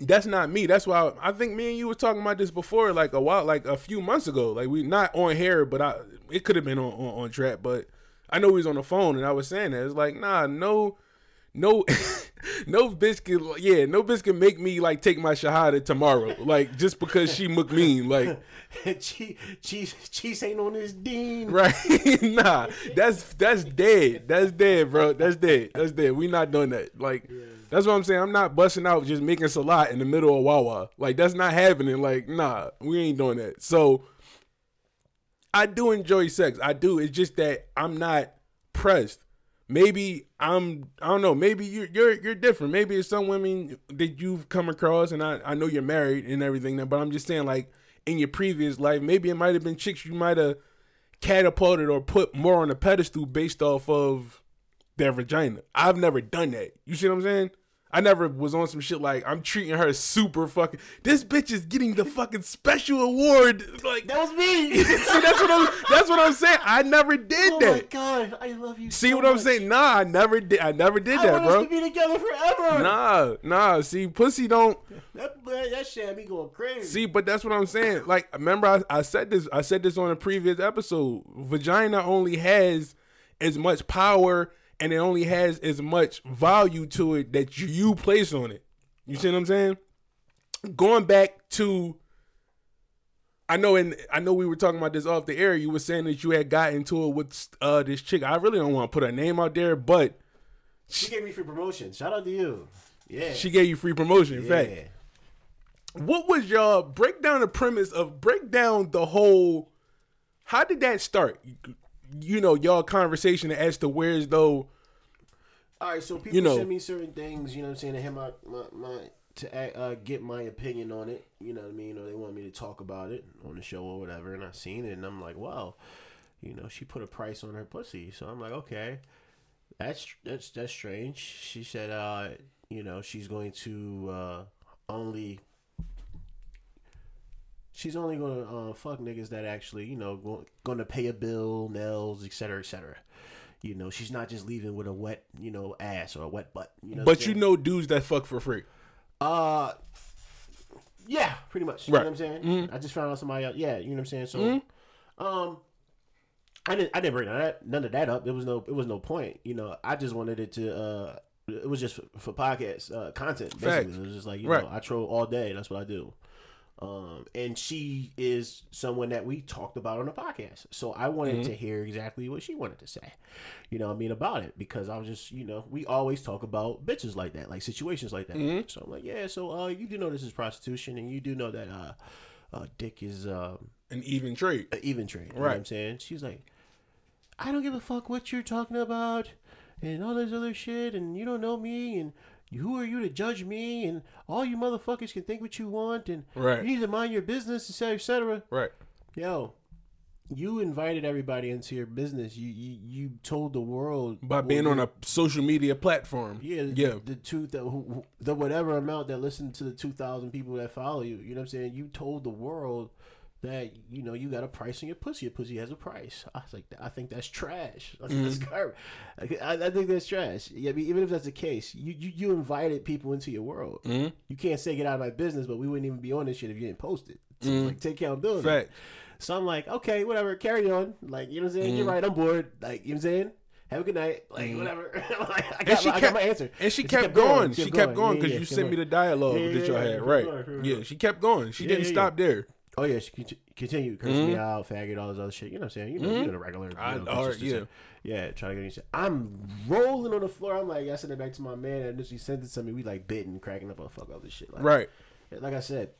that's not me. That's why I, I think me and you were talking about this before, like a while, like a few months ago. Like we not on here, but I it could have been on, on on track. But I know he was on the phone, and I was saying that it's like nah, no, no, no bitch can yeah, no bitch can make me like take my shahada tomorrow, like just because she look mean, like she cheese, cheese ain't on this deen. right? nah, that's that's dead. That's dead, bro. That's dead. That's dead. We not doing that. Like that's what I'm saying. I'm not busting out just making salat in the middle of Wawa. Like that's not happening. Like nah, we ain't doing that. So I do enjoy sex. I do. It's just that I'm not pressed. Maybe I'm. I don't know. Maybe you're you're you're different. Maybe it's some women that you've come across, and I I know you're married and everything. But I'm just saying, like in your previous life, maybe it might have been chicks you might have catapulted or put more on a pedestal based off of their vagina. I've never done that. You see what I'm saying? I never was on some shit like I'm treating her super fucking. This bitch is getting the fucking special award. Like That was me. see, that's what I'm. That's what I'm saying. I never did that. oh my god, I love you. See so what I'm saying? Nah, I never did. I never did I that, want us bro. to be together forever. Nah, nah. See, pussy don't. That, that, shit me going crazy. See, but that's what I'm saying. Like, remember, I, I said this. I said this on a previous episode. Vagina only has as much power, and it only has as much value to it that you, place on it. You see what I'm saying? Going back to, I know, and I know we were talking about this off the air. You were saying that you had gotten into it with uh, this chick. I really don't want to put her name out there, but she gave me free promotion. Shout out to you. Yeah. She gave you free promotion. In yeah. fact, what was y'all break down the premise of break down the whole? How did that start? You know, y'all conversation as to where's though. All right, so people You know- send me certain things, you know what I'm saying, to have my, my, my to uh, get my opinion on it, you know what I mean, or they want me to talk about it on the show or whatever, and I seen it, and I'm like, wow, you know, she put a price on her pussy, so I'm like, okay, that's that's that's strange. She said, uh, you know, she's going to uh, only. She's only gonna uh, fuck niggas that actually, you know, gonna pay a bill, nails, etc., cetera, et cetera. You know, she's not just leaving with a wet, you know, ass or a wet butt. You know But you know, dudes that fuck for free. Uh, yeah, pretty much. You know Right. what I'm saying? I just found out somebody else. Yeah, you know what I'm saying? So, um, I didn't, I didn't bring none of that, none of that up. It was no, it was no point. You know, I just wanted it to, uh, it was just for, for podcast uh, content. Basically, it was just like you Right. know, I troll all day. That's what I do. Um, and she is someone that we talked about on the podcast. So I wanted Mm-hmm. to hear exactly what she wanted to say, you know what I mean, about it because I was just, you know, we always talk about bitches like that, like situations like that. Mm-hmm. So I'm like, yeah, so, uh, you do know this is prostitution and you do know that, uh, uh, dick is, um, An even trade. an even trade. You know Right. what I'm saying? She's like, I don't give a fuck what you're talking about and all this other shit and you don't know me and who are you to judge me and all you motherfuckers can think what you want and Right. you need to mind your business, et cetera, et cetera. Right. Yo, you invited everybody into your business. You you, you told the world By being on a social media platform. yeah, the, Yeah. the two the, who- who- the whatever amount that listen to the two thousand people that follow you. You know what I'm saying? You told the world that you know you got a price on your pussy. Your pussy has a price. I was like, I think that's trash. I think that's Mm-hmm. garbage. I, I think that's trash. Yeah, I mean, even if that's the case, you, you you invited people into your world. Mm-hmm. You can't say get out of my business, but we wouldn't even be on this shit if you didn't post it. So it's like take accountability. Fact. So I'm like, okay, whatever, carry on. Like, you know what I'm saying? You're right, I'm bored. Like, you know what I'm saying? Have a good night. Like, whatever. like, I, And she my, I got kept, my answer. and she kept going. She kept going because yeah, you sent me the dialogue Yeah, that y'all yeah, had. Right. going, Yeah, she kept going. She Yeah, didn't yeah, stop there. Oh, yeah, she cont- continued. Cursed me out, faggot, all this other shit. You know what I'm saying? You know, you know the regular. You Mm-hmm. I- know, all right, yeah. say- Yeah, trying to get me shit. I'm rolling on the floor. I'm like, I sent it back to my man, and she sent it to me. We like bitten, cracking up on fuck all this shit. Like, Right. like I said,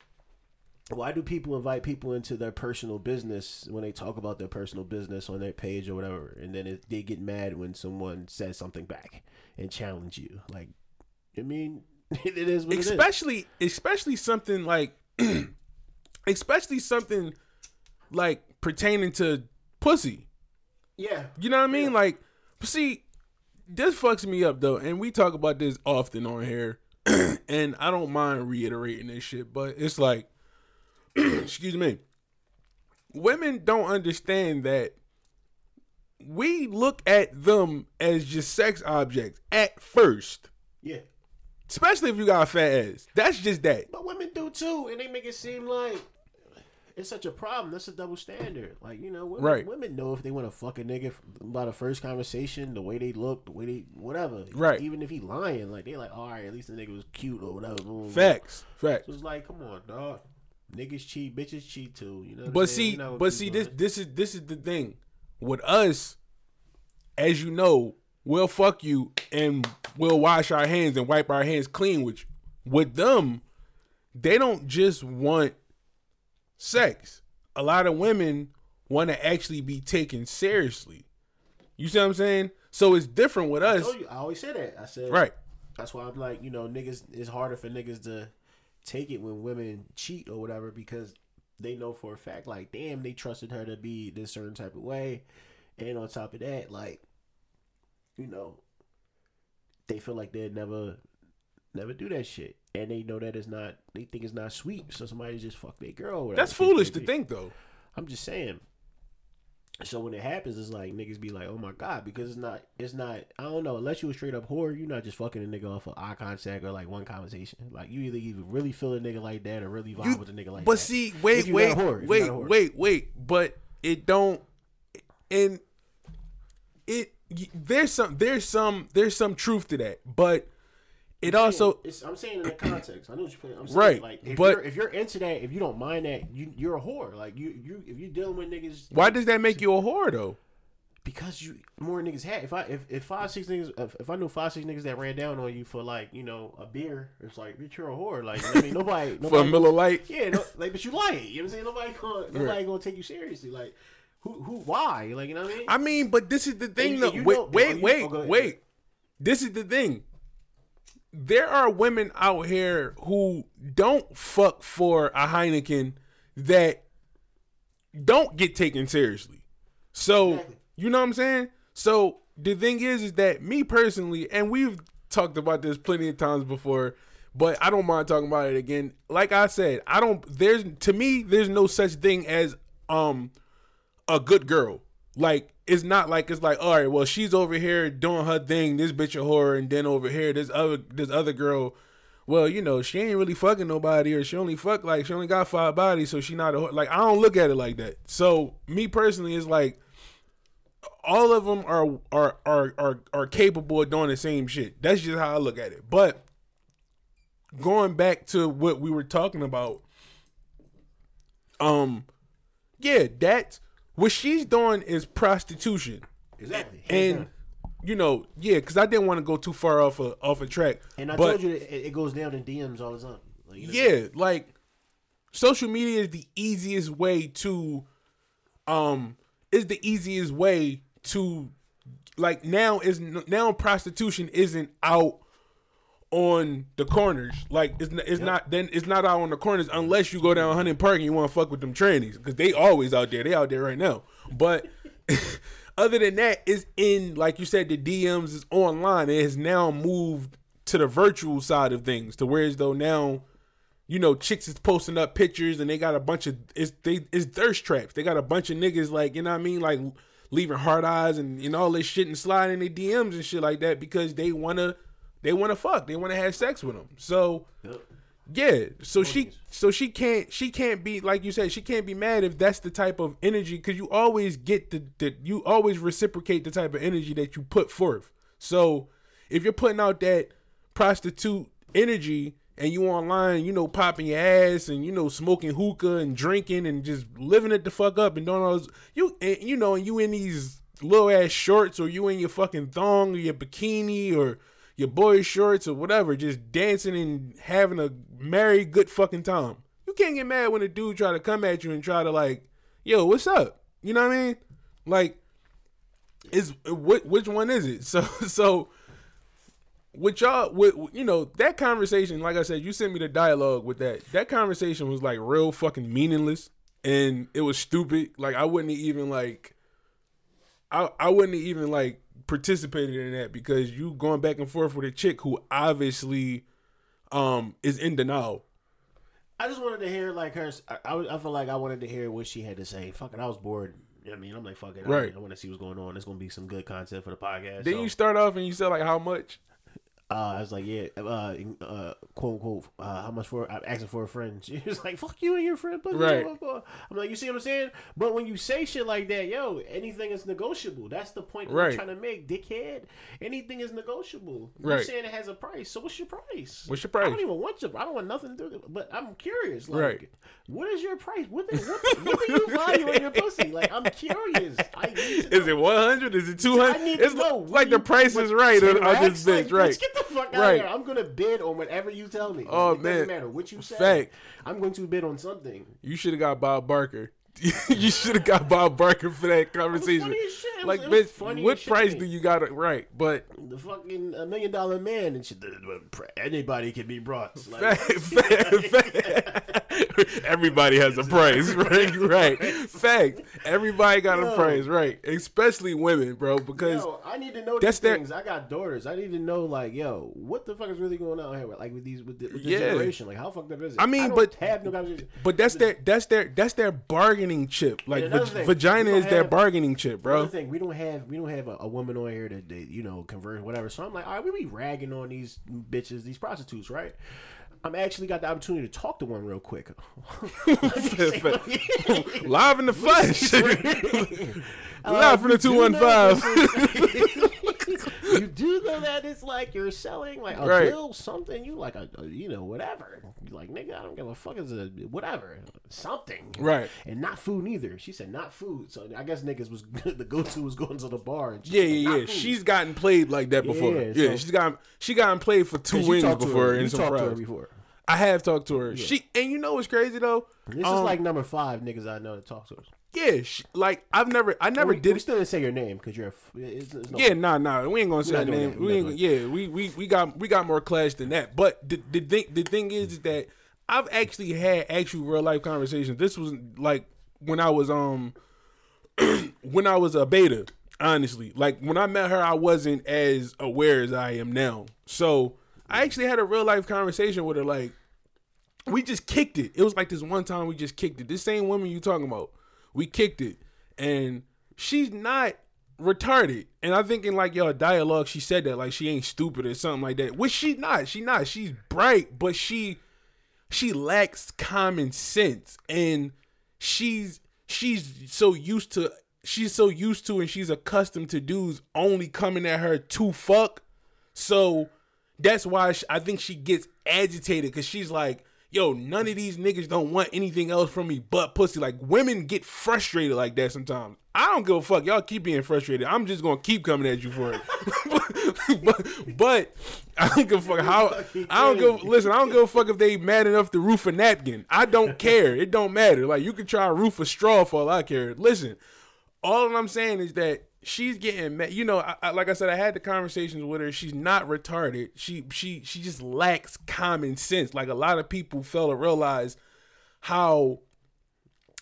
why do people invite people into their personal business when they talk about their personal business on their page or whatever, and then it, they get mad when someone says something back and challenge you? Like, I mean, it is what it is. especially especially something like especially something like pertaining to pussy. Yeah, You know what I mean? Like, see, this fucks me up though, and we talk about this often on here, and I don't mind reiterating this shit, but it's like, excuse me, women don't understand that we look at them as just sex objects at first, yeah. especially if you got a fat ass. That's just that. But women do too, and they make it seem like it's such a problem. That's a double standard. Like you know, women, Right. women know if they want to fuck a nigga by the first conversation, the way they look, the way they whatever. Right. Even if he lying, like they like, all right, at least the nigga was cute or whatever. Facts, facts. So it's like, come on, dog. Niggas cheat, bitches cheat too. You know. But see, We know what but see, this this is this is the thing with us. As you know, we'll fuck you and we'll wash our hands and wipe our hands clean you. With them, they don't just want sex. A lot of women want to actually be taken seriously. You see what I'm saying? So it's different with I us, told you, I always say that. I said right? That's why I'm like, you know, niggas. It's harder for niggas to take it when women cheat or whatever because they know for a fact, like, damn, they trusted her to be this certain type of way, and on top of that, like, you know, they feel like they'd never, never do that shit, and they know that it's not. They think it's not sweet, so somebody just fuck their girl. That's foolish to think, though. I'm just saying. So when it happens, it's like niggas be like, "Oh my god," because it's not, it's not. I don't know. Unless you a straight up whore, you're not just fucking a nigga off of eye contact or like one conversation. Like you either even really feel a nigga like that or really vibe You- with a nigga like but that. But see, wait, wait, whore, wait, not a whore. wait, wait. But it don't. And it there's some there's some there's some truth to that, but it also I'm saying in the context. I know what you're putting. I'm saying, Right, Like, if but- you're, if you're into that, if you don't mind that, you you're a whore. Like you, you if you're dealing with niggas, why does that make you a whore though? because you more niggas had. If I if, if five six niggas if, if I knew five six niggas that ran down on you for like you know a beer, it's like bitch you're a whore. Like I mean nobody nobody For a Miller Lite. yeah no, like but you lying. You know what I'm saying? Nobody gonna nobody Right. gonna take you seriously. Like who who why? Like you know what I mean? I mean, but this is the thing And- though. and you wait, wait, oh, wait, oh, wait. This is the thing. There are women out here who don't fuck for a Heineken that don't get taken seriously. So, you know what I'm saying? So, the thing is is that me personally and we've talked about this plenty of times before, but I don't mind talking about it again. Like I said, I don't there's to me there's no such thing as um a good girl. Like it's not like it's like all right, well she's over here doing her thing, this bitch a whore, and then over here this other this other girl. Well, you know she ain't really fucking nobody, or she only fuck like she only got five bodies, so she not a whore. like I don't look at it like that. So me personally is like all of them are are are are are capable of doing the same shit. That's just how I look at it. But going back to what we were talking about, um, yeah, that's what she's doing is prostitution, exactly. And you know, yeah, because I didn't want to go too far off a off a track. and I but told you it, it goes down in DMs all the time. Like, you know, yeah, like social media is the easiest way to um is the easiest way to like now is now prostitution isn't out on the corners. Like it's, it's not then it's not out on the corners unless you go down Hunting Park and you want to fuck with them trannies because they always out there. They out there right now. But other than that it's in like you said the DMs is online. It has now moved to the virtual side of things to where whereas though now you know, chicks is posting up pictures and they got a bunch of it's they it's thirst traps. They got a bunch of niggas like, you know what I mean, like leaving hard eyes and you know all this shit and sliding their DMs and shit like that because they wanna they wanna fuck. They wanna have sex with them. So yeah, so she so she can't she can't be like you said she can't be mad if that's the type of energy because you always get the, the you always reciprocate the type of energy that you put forth. So if you're putting out that prostitute energy and you online, you know, popping your ass and you know smoking hookah and drinking and just living it the fuck up and doing all those you and, you know and you in these little ass shorts or you in your fucking thong or your bikini or your boy shorts or whatever, just dancing and having a merry good fucking time. You can't get mad when a dude try to come at you and try to like, yo, what's up? You know what I mean? Like, is what which one is it? So so with y'all with you know that conversation like i said you sent me the dialogue with that that conversation was like real fucking meaningless and it was stupid like i wouldn't even like i i wouldn't even like participated in that because you going back and forth with a chick who obviously um is in denial I just wanted to hear like her. I, I, I feel like I wanted to hear what she had to say. Fucking, I was bored. You know what I mean, I'm like, fuck it. I- Right. I, want to see what's going on. It's gonna be some good content for the podcast. then so, you start off and you said like how much uh, I was like, yeah, uh, uh, quote unquote, uh, how much for? I'm asking for a friend. She was like, fuck you and your friend. But Right. I'm like, you see what I'm saying? But when you say shit like that, yo, anything is negotiable. That's the point Right. we're trying to make, dickhead. Anything is negotiable. Right. You're saying it has a price. So what's your price? What's your price? I don't even want your. I don't want nothing to do with it. But I'm curious. Like, Right. what is your price? What, the, what, what do you value in your pussy? Like, I'm curious. I need to is know. it 100 is it I 200 need it's to know. like, do the price is right on, on this bitch Like, right the fuck out Right. here. I'm gonna bid on whatever you tell me. Oh, it doesn't man. matter what you say. Fact. I'm going to bid on something. You should have got Bob Barker. you should have got Bob Barker for that conversation. funny as shit. It Like, bitch, funny what price do you got it right? But The fucking a million dollar man and shit. Anybody can be brought. Like, fact, fact, fact. everybody has a price, right? Right. Fact. Everybody got a Yo. price, right? Especially women, bro, because Yo, I need to know That's these their- things. I got daughters. I need to know, like, yo, what the fuck is really going on here? Like with these, with, the, with this Yeah. generation. Like, how fucked up is it? I mean, don't but- have no conversation. but that's their that's their that's their bargaining chip. Like vag- thing, vagina is don't their bargaining chip, bro. thing, we don't have we don't have a, a woman on here that they, you know convert whatever. So I'm like, all right, we be ragging on these bitches, these prostitutes, right? I'm actually got the opportunity to talk to one real quick. Live in the flesh. Live from the we do know 215. this is- you do know that it's like you're selling like a Right. bill something. You like a, a- you know whatever. You like nigga, I don't give a fuck. It's a whatever something. Right. And not food neither. She said not food. So I guess niggas was the go to was going to the bar. And Yeah, yeah, yeah. food." She's gotten played like that before. Yeah, Yeah, so- she's gotten she gotten played for two you wins talked her. before You and some talked to her fries. before. I have talked to her. She and you know what's crazy though? This is Um, like number five niggas I know that talk to us. Yeah, like I've never I never we, did We still didn't say your name because you're. A, it's, it's no, Yeah, nah, nah. We ain't gonna say doing name. that. We ain't, yeah, we, we we got we got more clash than that. But the the thing the thing is, is that I've actually had actual real life conversations. This was like when I was um when I was a beta. Honestly, like when I met her, I wasn't as aware as I am now. So I actually had a real life conversation with her. Like we just kicked it. It was like this one time we just kicked it. This same woman you talking about, we kicked it, and she's not retarded. And I'm thinking like yo, dialogue. She said that like she ain't stupid or something like that. Which she not. She not. She's bright, but she she lacks common sense, and she's she's so used to she's so used to and she's accustomed to dudes only coming at her to fuck. So that's why sh I think she gets agitated because she's like, yo, none of these niggas don't want anything else from me but pussy. Like women get frustrated like that sometimes. I don't give a fuck. Y'all keep being frustrated. I'm just gonna keep coming at you for it. but, but I don't give a fuck how I don't give listen, I don't give a fuck if they mad enough to roof a napkin. I don't care. It don't matter. Like you can try to roof a straw for all I care. Listen, all I'm saying is that she's getting mad. You know, I, I, like I said, I had the conversations with her. She's not retarded. She she she just lacks common sense. Like a lot of people fail to realize how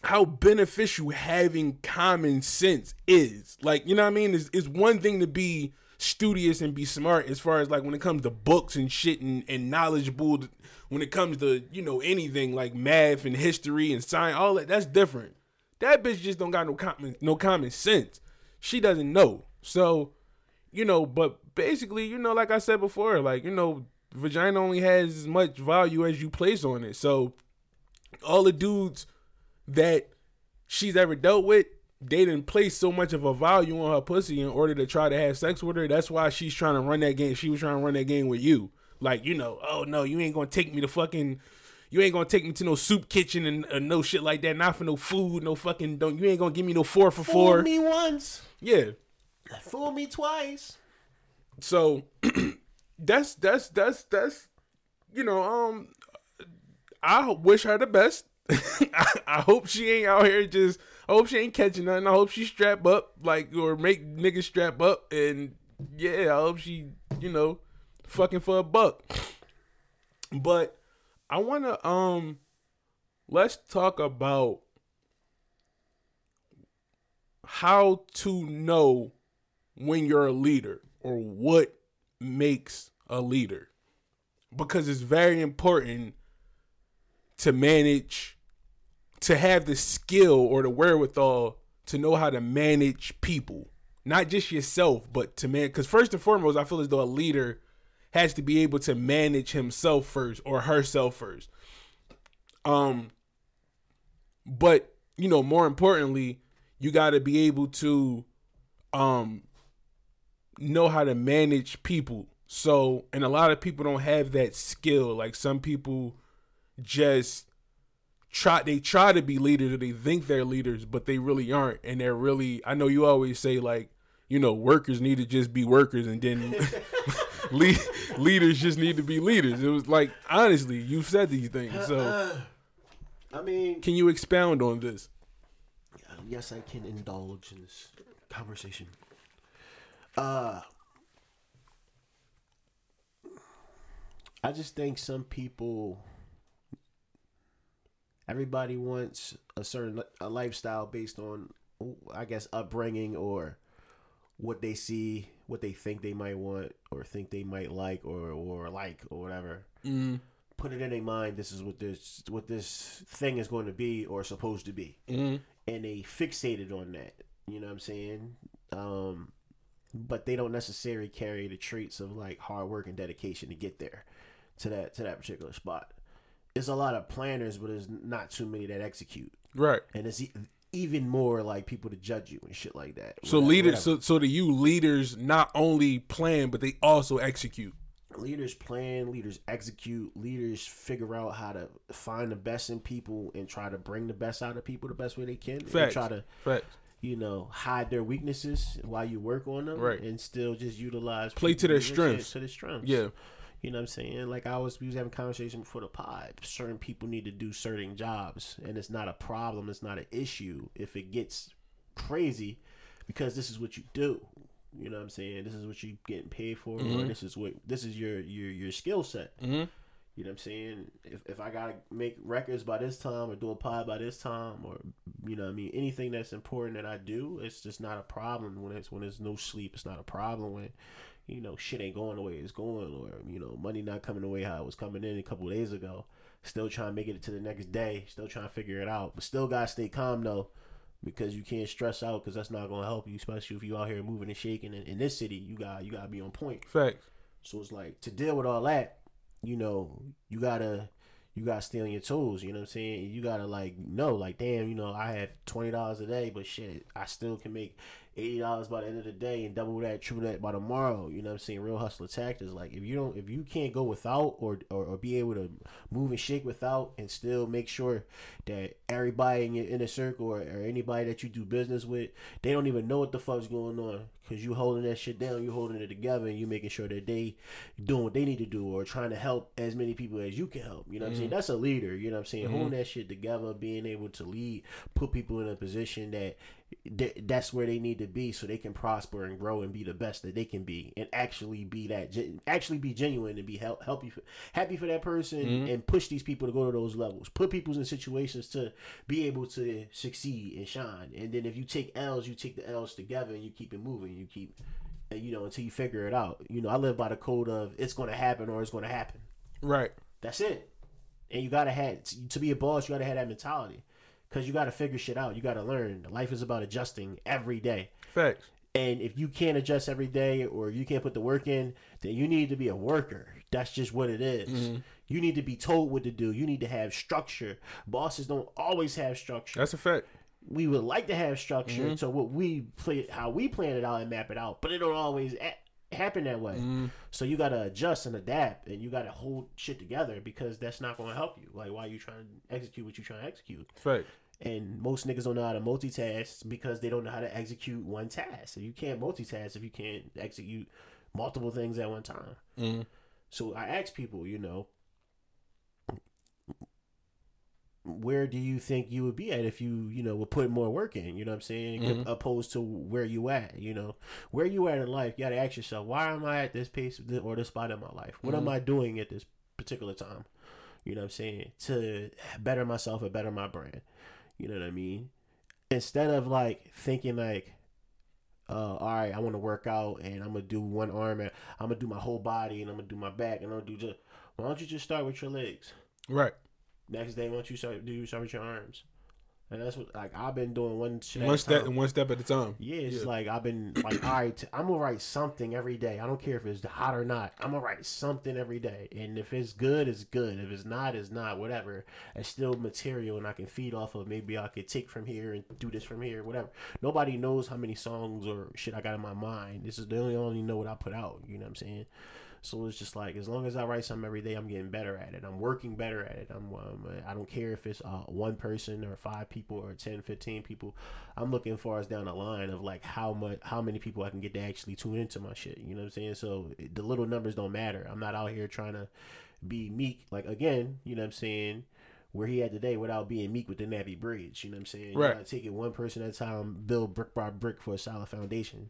how beneficial having common sense is. Like, you know what I mean? It's, it's one thing to be studious and be smart as far as like when it comes to books and shit and, and knowledgeable when it comes to, you know, anything like math and history and science, all that, that's different. That bitch just don't got no common no common sense. She doesn't know. So, you know, but basically, you know, like I said before, like, you know, vagina only has as much value as you place on it. So all the dudes that she's ever dealt with, they didn't place so much of a value on her pussy in order to try to have sex with her. That's why she's trying to run that game. She was trying to run that game with you. Like, you know, oh no, you ain't gonna take me to fucking you ain't gonna take me to no soup kitchen and uh, no shit like that. Not for no food, no fucking don't you ain't gonna give me no four for Fool four. me once, Yeah. fool me twice. So that's that's that's that's you know, um I wish her the best. I, I hope she ain't out here just I hope she ain't catching nothing. I hope she strap up like or make niggas strap up and yeah, I hope she, you know, fucking for a buck. But I wanna um let's talk about how to know when you're a leader or what makes a leader. Because it's very important to manage to have the skill or the wherewithal to know how to manage people. Not just yourself but to man because first and foremost i feel as though a leader has to be able to manage himself first or herself first. Um but you know more importantly you got to be able to um know how to manage people. So, and a lot of people don't have that skill. Like some people just try they try to be leaders or they think they're leaders, but they really aren't. And they're really I know you always say like, you know, workers need to just be workers and then lead, leaders just need to be leaders. It was like honestly, you've said these things. So, I mean, can you expound on this? Yes, I can indulge in this conversation. Uh, I just think some people, everybody wants a certain a lifestyle based on, I guess, upbringing or what they see, what they think they might want or think they might like or or like or whatever. Mm, Put it in their mind. This is what this what this thing is going to be or supposed to be mm, and they fixated on that. You know what I'm saying? Um, but they don't necessarily carry the traits of like hard work and dedication to get there to that to that particular spot. There's a lot of planners, but there's not too many that execute. right. And it's e- even more like people to judge you and shit like that. So leaders, so so to you, leaders not only plan but they also execute. Leaders plan, leaders execute, leaders figure out how to find the best in people and try to bring the best out of people the best way they can. And try to Facts. you know hide their weaknesses while you work on them, Right. And still just utilize Play to their strengths. To their strengths, Yeah. You know what I'm saying? Like I was, we was having a conversation before the pod. Certain people need to do certain jobs, and it's not a problem. It's not an issue if it gets crazy, because this is what you do. You know what I'm saying? This is what you're getting paid for, or this is what this is your your your skill set. Mm-hmm. You know what I'm saying? If, if I gotta make records by this time or do a pod by this time or you know I mean anything that's important that I do, it's just not a problem when it's when there's no sleep. It's not a problem when you know shit ain't going the way it's going or you know money not coming the way how it was coming in a couple of days ago. Still trying to make it to the next day. Still trying to figure it out, but still gotta stay calm though. Because you can't stress out, because that's not gonna help you, especially if you out here moving and shaking. And in this city, you got you gotta be on point. Facts. So it's like to deal with all that, you know, you gotta you gotta stay on your toes, you know what I'm saying? You gotta like know, like, damn, you know, I have twenty dollars a day, but shit, I still can make eighty dollars by the end of the day and double that, triple that by tomorrow. You know what I'm saying? Real hustler tactics. Like if you don't if you can't go without or, or, or be able to move and shake without and still make sure that everybody in your inner circle or, or anybody that you do business with, they don't even know what the fuck's going on. Cause you holding that shit down, you holding it together, and you making sure that they doing what they need to do or trying to help as many people as you can help. You know what I'm saying? Mm. That's a leader. You know what I'm saying? Mm-hmm. Holding that shit together, being able to lead, put people in a position that th- that's where they need to be, so they can prosper and grow and be the best that they can be, and actually be that, gen- actually be genuine and be help help you, happy for that person, mm-hmm. and push these people to go to those levels. Put people in situations to be able to succeed and shine. And then if you take L's, you take the L's together and you keep it moving. You keep, and you know, until you figure it out. You know, I live by the code of it's going to happen or it's going to happen. Right. That's it. And you gotta have to be a boss. You gotta have that mentality, because you gotta figure shit out. You gotta learn. Life is about adjusting every day. Facts. And if you can't adjust every day, or you can't put the work in, then you need to be a worker. That's just what it is. Mm-hmm. You need to be told what to do. You need to have structure. Bosses don't always have structure That's a fact. we would like to have structure mm-hmm. So what we play how we plan it out and map it out but it don't always happen that way. Mm-hmm. So you gotta adjust and adapt and you gotta hold shit together because that's not gonna help you. Like why you trying to execute what you trying to execute? Right. and most niggas don't know how to multitask because they don't know how to execute one task. So you can't multitask if you can't execute multiple things at one time. Mm-hmm. So i ask people you know where do you think you would be at if you you know would put more work in you know what i'm saying? Opposed to where you at you know? Where you at in life you gotta ask yourself why am i at this pace or this spot in my life? What am i doing at this particular time? You know what i'm saying? To better myself and better my brand. You know what i mean? Instead of like thinking like uh, all right, I want to work out and I'm gonna do one arm and I'm gonna do my whole body and I'm gonna do my back and I'm gonna do just. Why don't you just start with your legs? Right. Next day, once you start do you start with your arms? And that's what like I've been doing one shit One step time. one step at a time. Yeah, it's like I've been like, all right, I'm gonna write something every day. I don't care if it's hot or not. I'm gonna write something every day, and if it's good, it's good. If it's not, it's not. Whatever. It's still material, and I can feed off of. Maybe I could take from here and do this from here. Whatever. Nobody knows how many songs or shit I got in my mind. This is they only only know what I put out. You know what I'm saying? So it's just like as long as I write something every day, I'm getting better at it. I'm working better at it. I'm um, I don't care if it's uh, one person or five people or 10, 15 people. I'm looking far as down the line of like how much how many people I can get to actually tune into my shit. You know what I'm saying? So the little numbers don't matter. I'm not out here trying to be meek. Like again, you know what I'm saying? Where he at today without being meek with the Navy Bridge. You know what I'm saying? You Right. gotta take it one person at a time, build brick by brick for a solid foundation.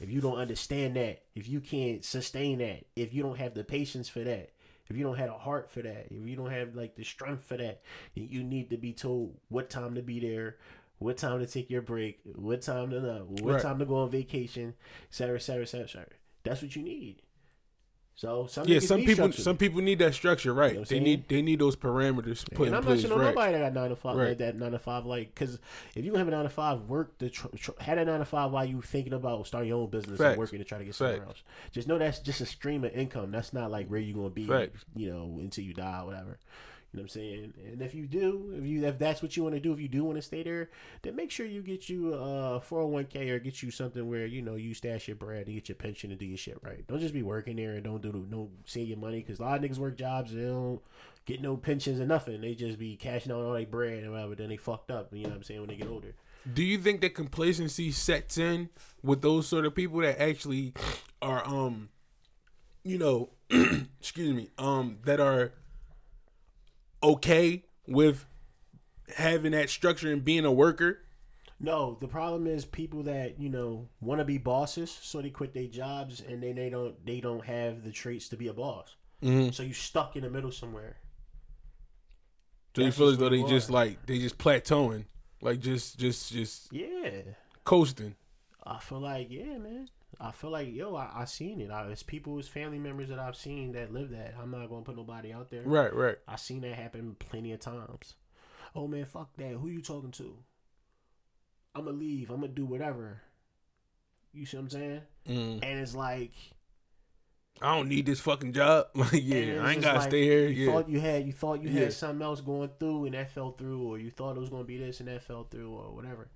If you don't understand that, if you can't sustain that, if you don't have the patience for that, if you don't have a heart for that, if you don't have like the strength for that, you need to be told what time to be there, what time to take your break, what time to what Right. time to go on vacation, etc., etc., et cetera, et cetera, et cetera. That's what you need. So some Yeah, some people structure. some people need that structure, right? what I'm they saying? need they need those parameters put and in I'm place, not sure right? nobody that got nine to five Right. like that nine to five like because if you have a nine to five work the tr- tr- had a nine to five while you thinking about starting your own business Facts. and working to try to get somewhere Facts. else. Just know that's just a stream of income. That's not like where you are gonna be, Facts. you know, until you die or whatever. You know what I'm saying? And if you do, if you if that's what you want to do, if you do want to stay there, then make sure you get you a 401k or get you something where you know you stash your bread and get your pension and do your shit right. Don't just be working there and don't do don't save your money because a lot of niggas work jobs and they don't get no pensions or nothing. They just be cashing out all their bread and whatever. Then they fucked up. You know what I'm saying when they get older. Do you think that complacency sets in with those sort of people that actually are um you know excuse me um that are okay with having that structure and being a worker? No, the problem is people that you know want to be bosses, so they quit their jobs and then they don't they don't have the traits to be a boss. Mm-hmm. So you stuck in the middle somewhere. So you feel as though they just like they just plateauing, like just just just Yeah, coasting. I feel like yeah, man. I feel like yo, I, I seen it. I, it's people, it's family members that I've seen that live that. I'm not gonna put nobody out there. Right, right. I seen that happen plenty of times. Oh man, fuck that. Who you talking to? I'm gonna leave. I'm gonna do whatever. You see what I'm saying? Mm. And it's like I don't need this fucking job. Like, yeah, I ain't gotta like, stay here. You Yeah, thought you had you thought you Yeah. had something else going through and that fell through, or you thought it was gonna be this and that fell through, or whatever.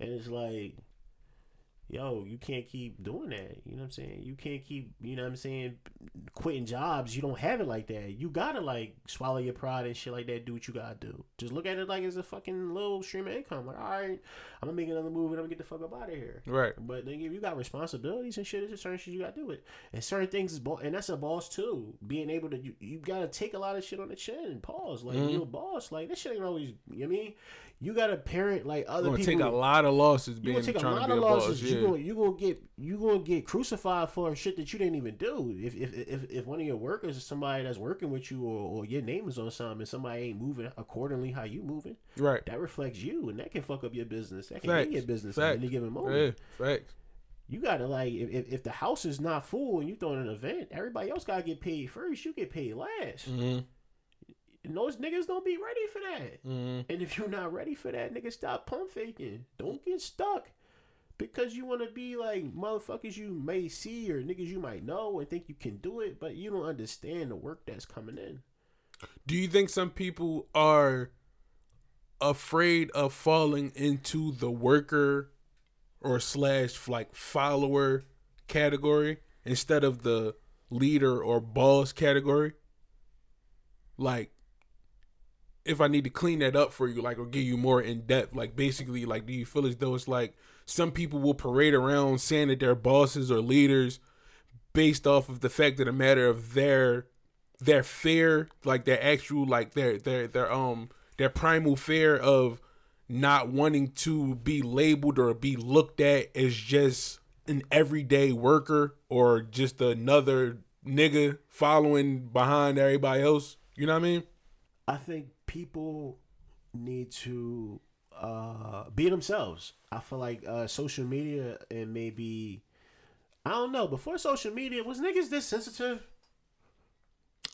And it's like, yo, you can't keep doing that. You know what I'm saying? You can't keep, you know what I'm saying, quitting jobs. You don't have it like that. You gotta like swallow your pride and shit like that. Do what you gotta do. Just look at it like it's a fucking little stream of income. Like, all right, I'm gonna make another move and I'm gonna get the fuck up out of here. right. But then if you got responsibilities and shit, it's just certain shit you gotta do it. And certain things is bo- and that's a boss too. Being able to you, you gotta take a lot of shit on the chin and pause. Like Mm-hmm. you're a boss. Like this shit ain't always you know what I mean? You gotta parent like other people. take a lot of losses you gonna take a lot of losses. boss. You Yeah, gonna you gonna get you gonna get crucified for shit that you didn't even do. If if if, if one of your workers is somebody that's working with you or, or your name is on something and somebody ain't moving accordingly how you moving, right. that reflects you and that can fuck up your business. That can Facts. your business Facts. at any given moment Yeah, facts. you gotta like if, if, if the house is not full and you throwing an event, everybody else gotta get paid first. You get paid last. Mm-hmm. And those niggas don't be ready for that. Mm-hmm. And if you're not ready for that, nigga, stop pump faking. Don't get stuck because you want to be like motherfuckers you may see or niggas you might know and think you can do it, but you don't understand the work that's coming in. Do you think some people are afraid of falling into the worker or slash like follower category instead of the leader or boss category? Like, if I need to clean that up for you, like, or give you more in depth, like, basically, like, do you feel as though it's like some people will parade around saying that they're bosses or leaders based off of the fact that a matter of their their fear, like their actual, like their their their um their primal fear of not wanting to be labeled or be looked at as just an everyday worker or just another nigga following behind everybody else. You know what I mean? I think people need to uh, be themselves. I feel like uh, social media and maybe I don't know. Before social media, was niggas this sensitive?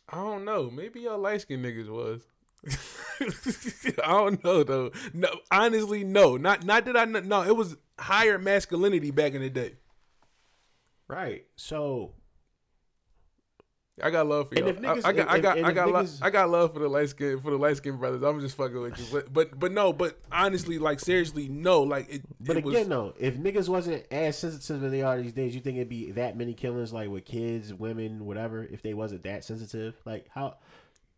I don't know. Maybe y'all light skinned niggas was. I don't know though. No, honestly, no. Not not that I no. It was higher masculinity back in the day. Right. So I got love for y'all. niggas- I, I got, I got, and I got, lo- niggas- I got love for the light skin, for the light skin brothers. I'm just fucking with you, but, but, but no, but honestly, like seriously, no, like it. But it again, though, if niggas wasn't as sensitive as they are these days, you think it'd be that many killings, like with kids, women, whatever, if they wasn't that sensitive? Like how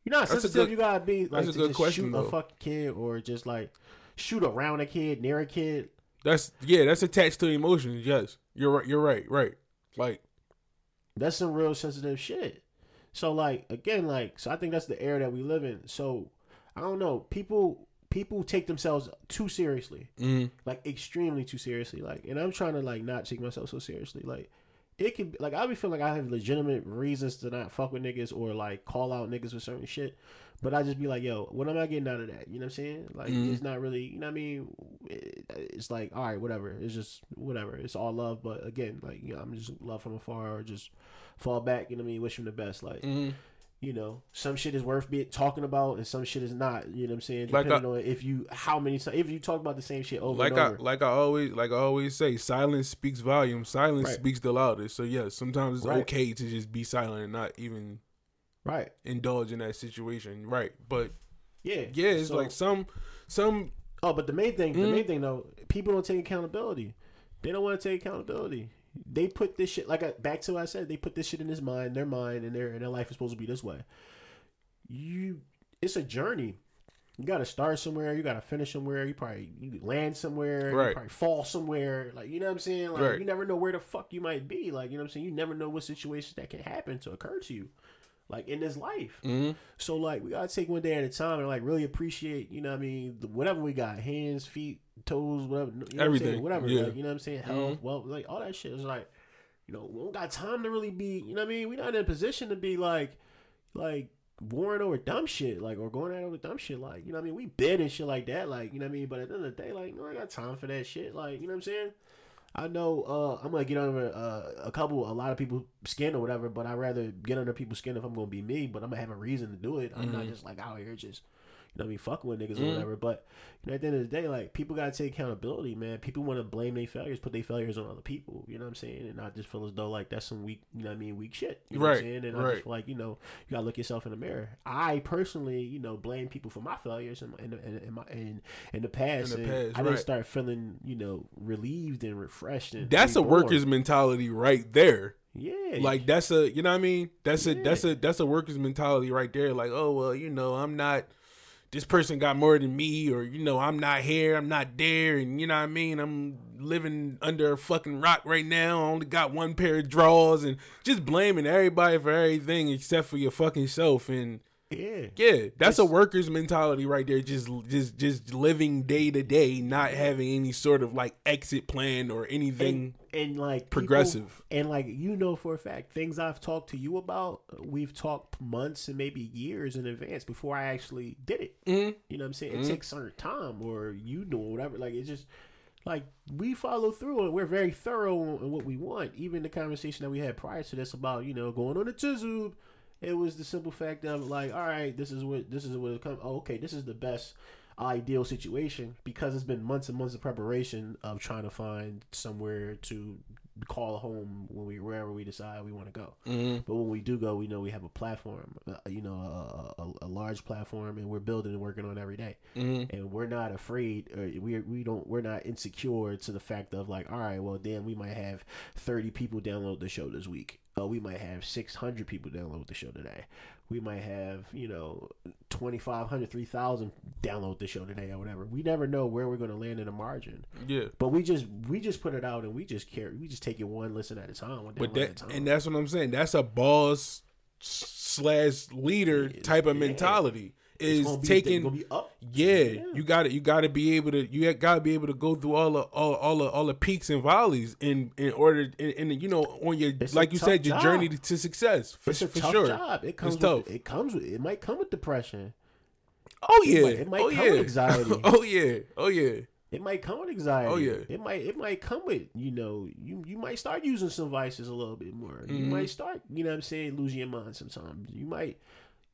you're not That's sensitive, good- you gotta be like to just question, shoot though. a fucking kid or just like shoot around a kid, near a kid. that's yeah, that's attached to emotions. Yes, you're right. You're right. Right. Like That's some real sensitive shit. So like again, like so I think that's the era that we live in. So I don't know, people people take themselves too seriously. mm, like extremely too seriously. Like, and I'm trying to like not take myself so seriously. Like, it can like I be feeling like I have legitimate reasons to not fuck with niggas or like call out niggas for certain shit. But I just be like, yo, what am I getting out of that? You know what I'm saying? Like, Mhm. it's not really, you know what I mean? It- it's like, all right, whatever. It's just whatever. It's all love. But again, like, you know, I'm just love from afar or just fall back. You know what I mean? Wish him the best. Like, mm, you know, some shit is worth being talking about, and some shit is not. You know what I'm saying? Like Depending I- on if you how many times if you talk about the same shit over like and I over. like I always like I always say, silence speaks volume. Silence Right. speaks the loudest. So yeah, sometimes it's Right. okay to just be silent and not even Right. indulge in that situation, right? But Yeah. yeah, it's So- like some some Oh, but the main thing, the Mm-hmm. main thing though, people don't take accountability. They don't want to take accountability. They put this shit like I, back to what I said. They put this shit in his mind, their mind, and their and their life is supposed to be this way. You, it's a journey. You got to start somewhere. You got to finish somewhere. You probably you land somewhere. Right. You probably fall somewhere. Like you know what I'm saying. Like Right. you never know where the fuck you might be. Like you know what I'm saying. You never know what situations that can happen to occur to you. Like in this life. mm-hmm. So like we gotta take one day at a time and like really appreciate, you know what I mean, the, whatever we got, hands, feet, toes, whatever, you know what I'm saying? Everything, whatever, yeah. like, you know what I'm saying, health, well, like all that shit is like, you know, we don't got time to really be, you know what I mean, we not in a position to be like, like warring over dumb shit, like or going at over dumb shit, like you know what I mean, we bid and shit like that, like you know what I mean, but at the end of the day, like, no, I got time for that shit, like you know what I'm saying. I know uh, I'm gonna get under uh, a couple, a lot of people's skin or whatever, but I'd rather get under people's skin if I'm gonna be me. But I'm gonna have a reason to do it. I'm Mm-hmm. not just like out here just, you know, what I mean, fucking with niggas or mm. whatever. But you know, at the end of the day, like people gotta take accountability, man. People want to blame their failures, put their failures on other people. You know what I'm saying? And I just feel as though like that's some weak, you know, what I mean, weak shit. You know what I'm Right, saying? And I right. just feel like you know, you gotta look yourself in the mirror. I personally, you know, blame people for my failures in my, in, the- in, in my in, in the past. In the and past, I didn't right. start feeling, you know, relieved and refreshed. And that's a worker's mentality right there. Yeah. Like that's a you know what I mean? That's a that's a that's a worker's mentality right there. Like, oh well, you know, I'm not this person got more than me, or you know, I'm not here, I'm not there, and you know what I mean? I'm living under a fucking rock right now. I only got one pair of drawers and just blaming everybody for everything except for your fucking self and yeah. yeah, that's a worker's mentality right there. Just, just, just living day to day, not having any sort of like exit plan or anything. and, and like people- progressive. and like you know for a fact things i've talked to you about we've talked months and maybe years in advance before i actually did it Mm-hmm. you know what i'm saying it takes certain time or you know whatever like it's just like we follow through and we're very thorough in what we want even the conversation that we had prior to this about you know going on the tizoob it was the simple fact of like all right this is what this is what it comes oh, okay this is the best ideal situation because it's been months and months of preparation of trying to find somewhere to call home when we wherever we decide we want to go. But when we do go, we know we have a platform, uh, you know, a, a, a large platform, and we're building and working on every day. And we're not afraid, or we we don't we're not insecure to the fact of like, all right, well, then we might have thirty people download the show this week. Uh, we might have 600 people download the show today. We might have, you know, 2,500, 3,000 download the show today or whatever. We never know where we're going to land in the margin. Yeah, But we just we just put it out and we just care. We just take it one listen at a time. One but a that time. and that's what I'm saying. That's a boss slash leader type of yeah. mentality. Is taking up. Yeah, you got to You got to be able to. You got to be able to go through all the all all the, all the peaks and valleys in in order and you know on your It's like you said your job. journey to success for, It's a for tough sure. job. It comes it's tough. with it comes with it might come with depression. oh yeah. might- it might oh come yeah. with anxiety. oh yeah. Oh yeah. It might come with anxiety. Oh, yeah. It might it might come with, you know, you you might start using some vices a little bit more. You Mm-hmm. might start, you know what I'm saying, losing your mind sometimes. You might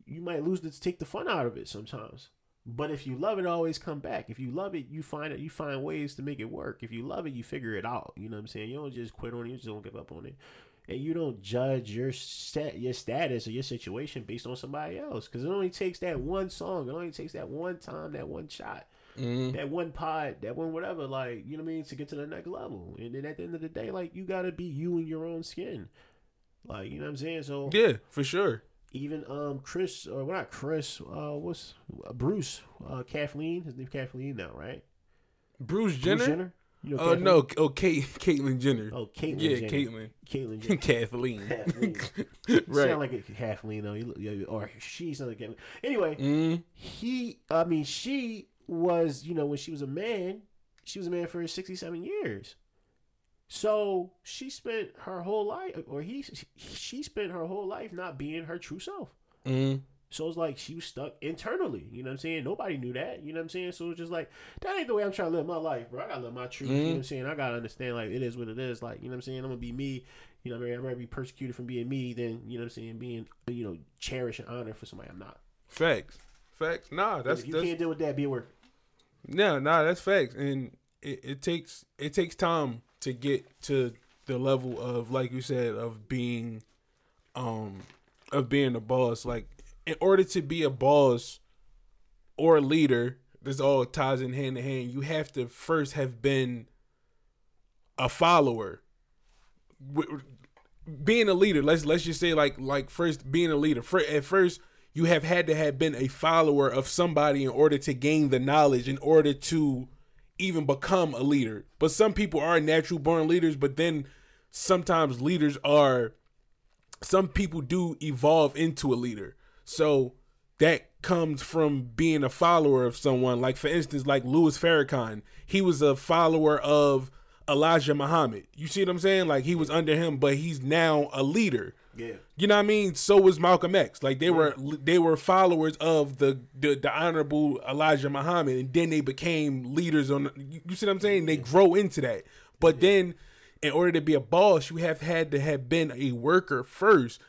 you might lose the take the fun out of it sometimes. But if you love it, always come back. If you love it, you find it. You find ways to make it work. If you love it, you figure it out. You know what I'm saying. You don't just quit on it. You just don't give up on it, and you don't judge your set, your status or your situation based on somebody else. Because it only takes that one song. It only takes that one time, that one shot Mm-hmm. that one pod, that one whatever, like, you know what I mean, to get to the next level. And then at the end of the day, like, you gotta be you in your own skin. Like, you know what I'm saying? So Yeah, for sure. Even um Chris or well not Chris, uh what's uh, Bruce, uh Kathleen, his name Kathleen now, right? Bruce Jenner. Bruce Jenner? You know Oh Kathleen? no. Oh, Kate, Caitlyn Jenner. Oh Caitlyn yeah, Jenner. Caitlyn. Caitlyn Jenner. Kathleen. Kathleen. right. Sound like a Kathleen though, You or she's sounds like Kathleen. Anyway, mm, he I mean she was, you know, when she was a man, she was a man for 67 years. So she spent her whole life or he she spent her whole life not being her true self. mm, So it's like she was stuck internally. You know what I'm saying? Nobody knew that. You know what I'm saying? So it's just like that ain't the way I'm trying to live my life, bro. I gotta live my truth. You know what I'm saying? I gotta understand like it is what it is. Like, you know what I'm saying? I'm gonna be me. You know what I mean? I'm gonna be persecuted from being me than, you know what I'm saying, being you know, cherish and honor for somebody I'm not. facts. Facts. Nah, that's if you that's can't deal with that, be a worker. No, nah, that's facts, and it, it takes it takes time to get to the level of like you said of being um of being a boss. Like in order to be a boss or a leader, this all ties in hand in hand. You have to first have been a follower. Being a leader, let's let's just say like like first being a leader. At first, you have had to have been a follower of somebody in order to gain the knowledge, in order to even become a leader. But some people are natural born leaders, but then sometimes leaders are some people do evolve into a leader. So that comes from being a follower of someone. Like for instance, like Louis Farrakhan, he was a follower of Elijah Muhammad. You see what I'm saying? Like he was under him, but he's now a leader. Yeah. You know what I mean? So was Malcolm X. Like they were mm. they were followers of the the, the honorable Elijah Muhammad, and then they became leaders. On you you see what I'm saying? They mm-hmm. grow into that. But then, in order to be a boss, you have had to have been a worker first,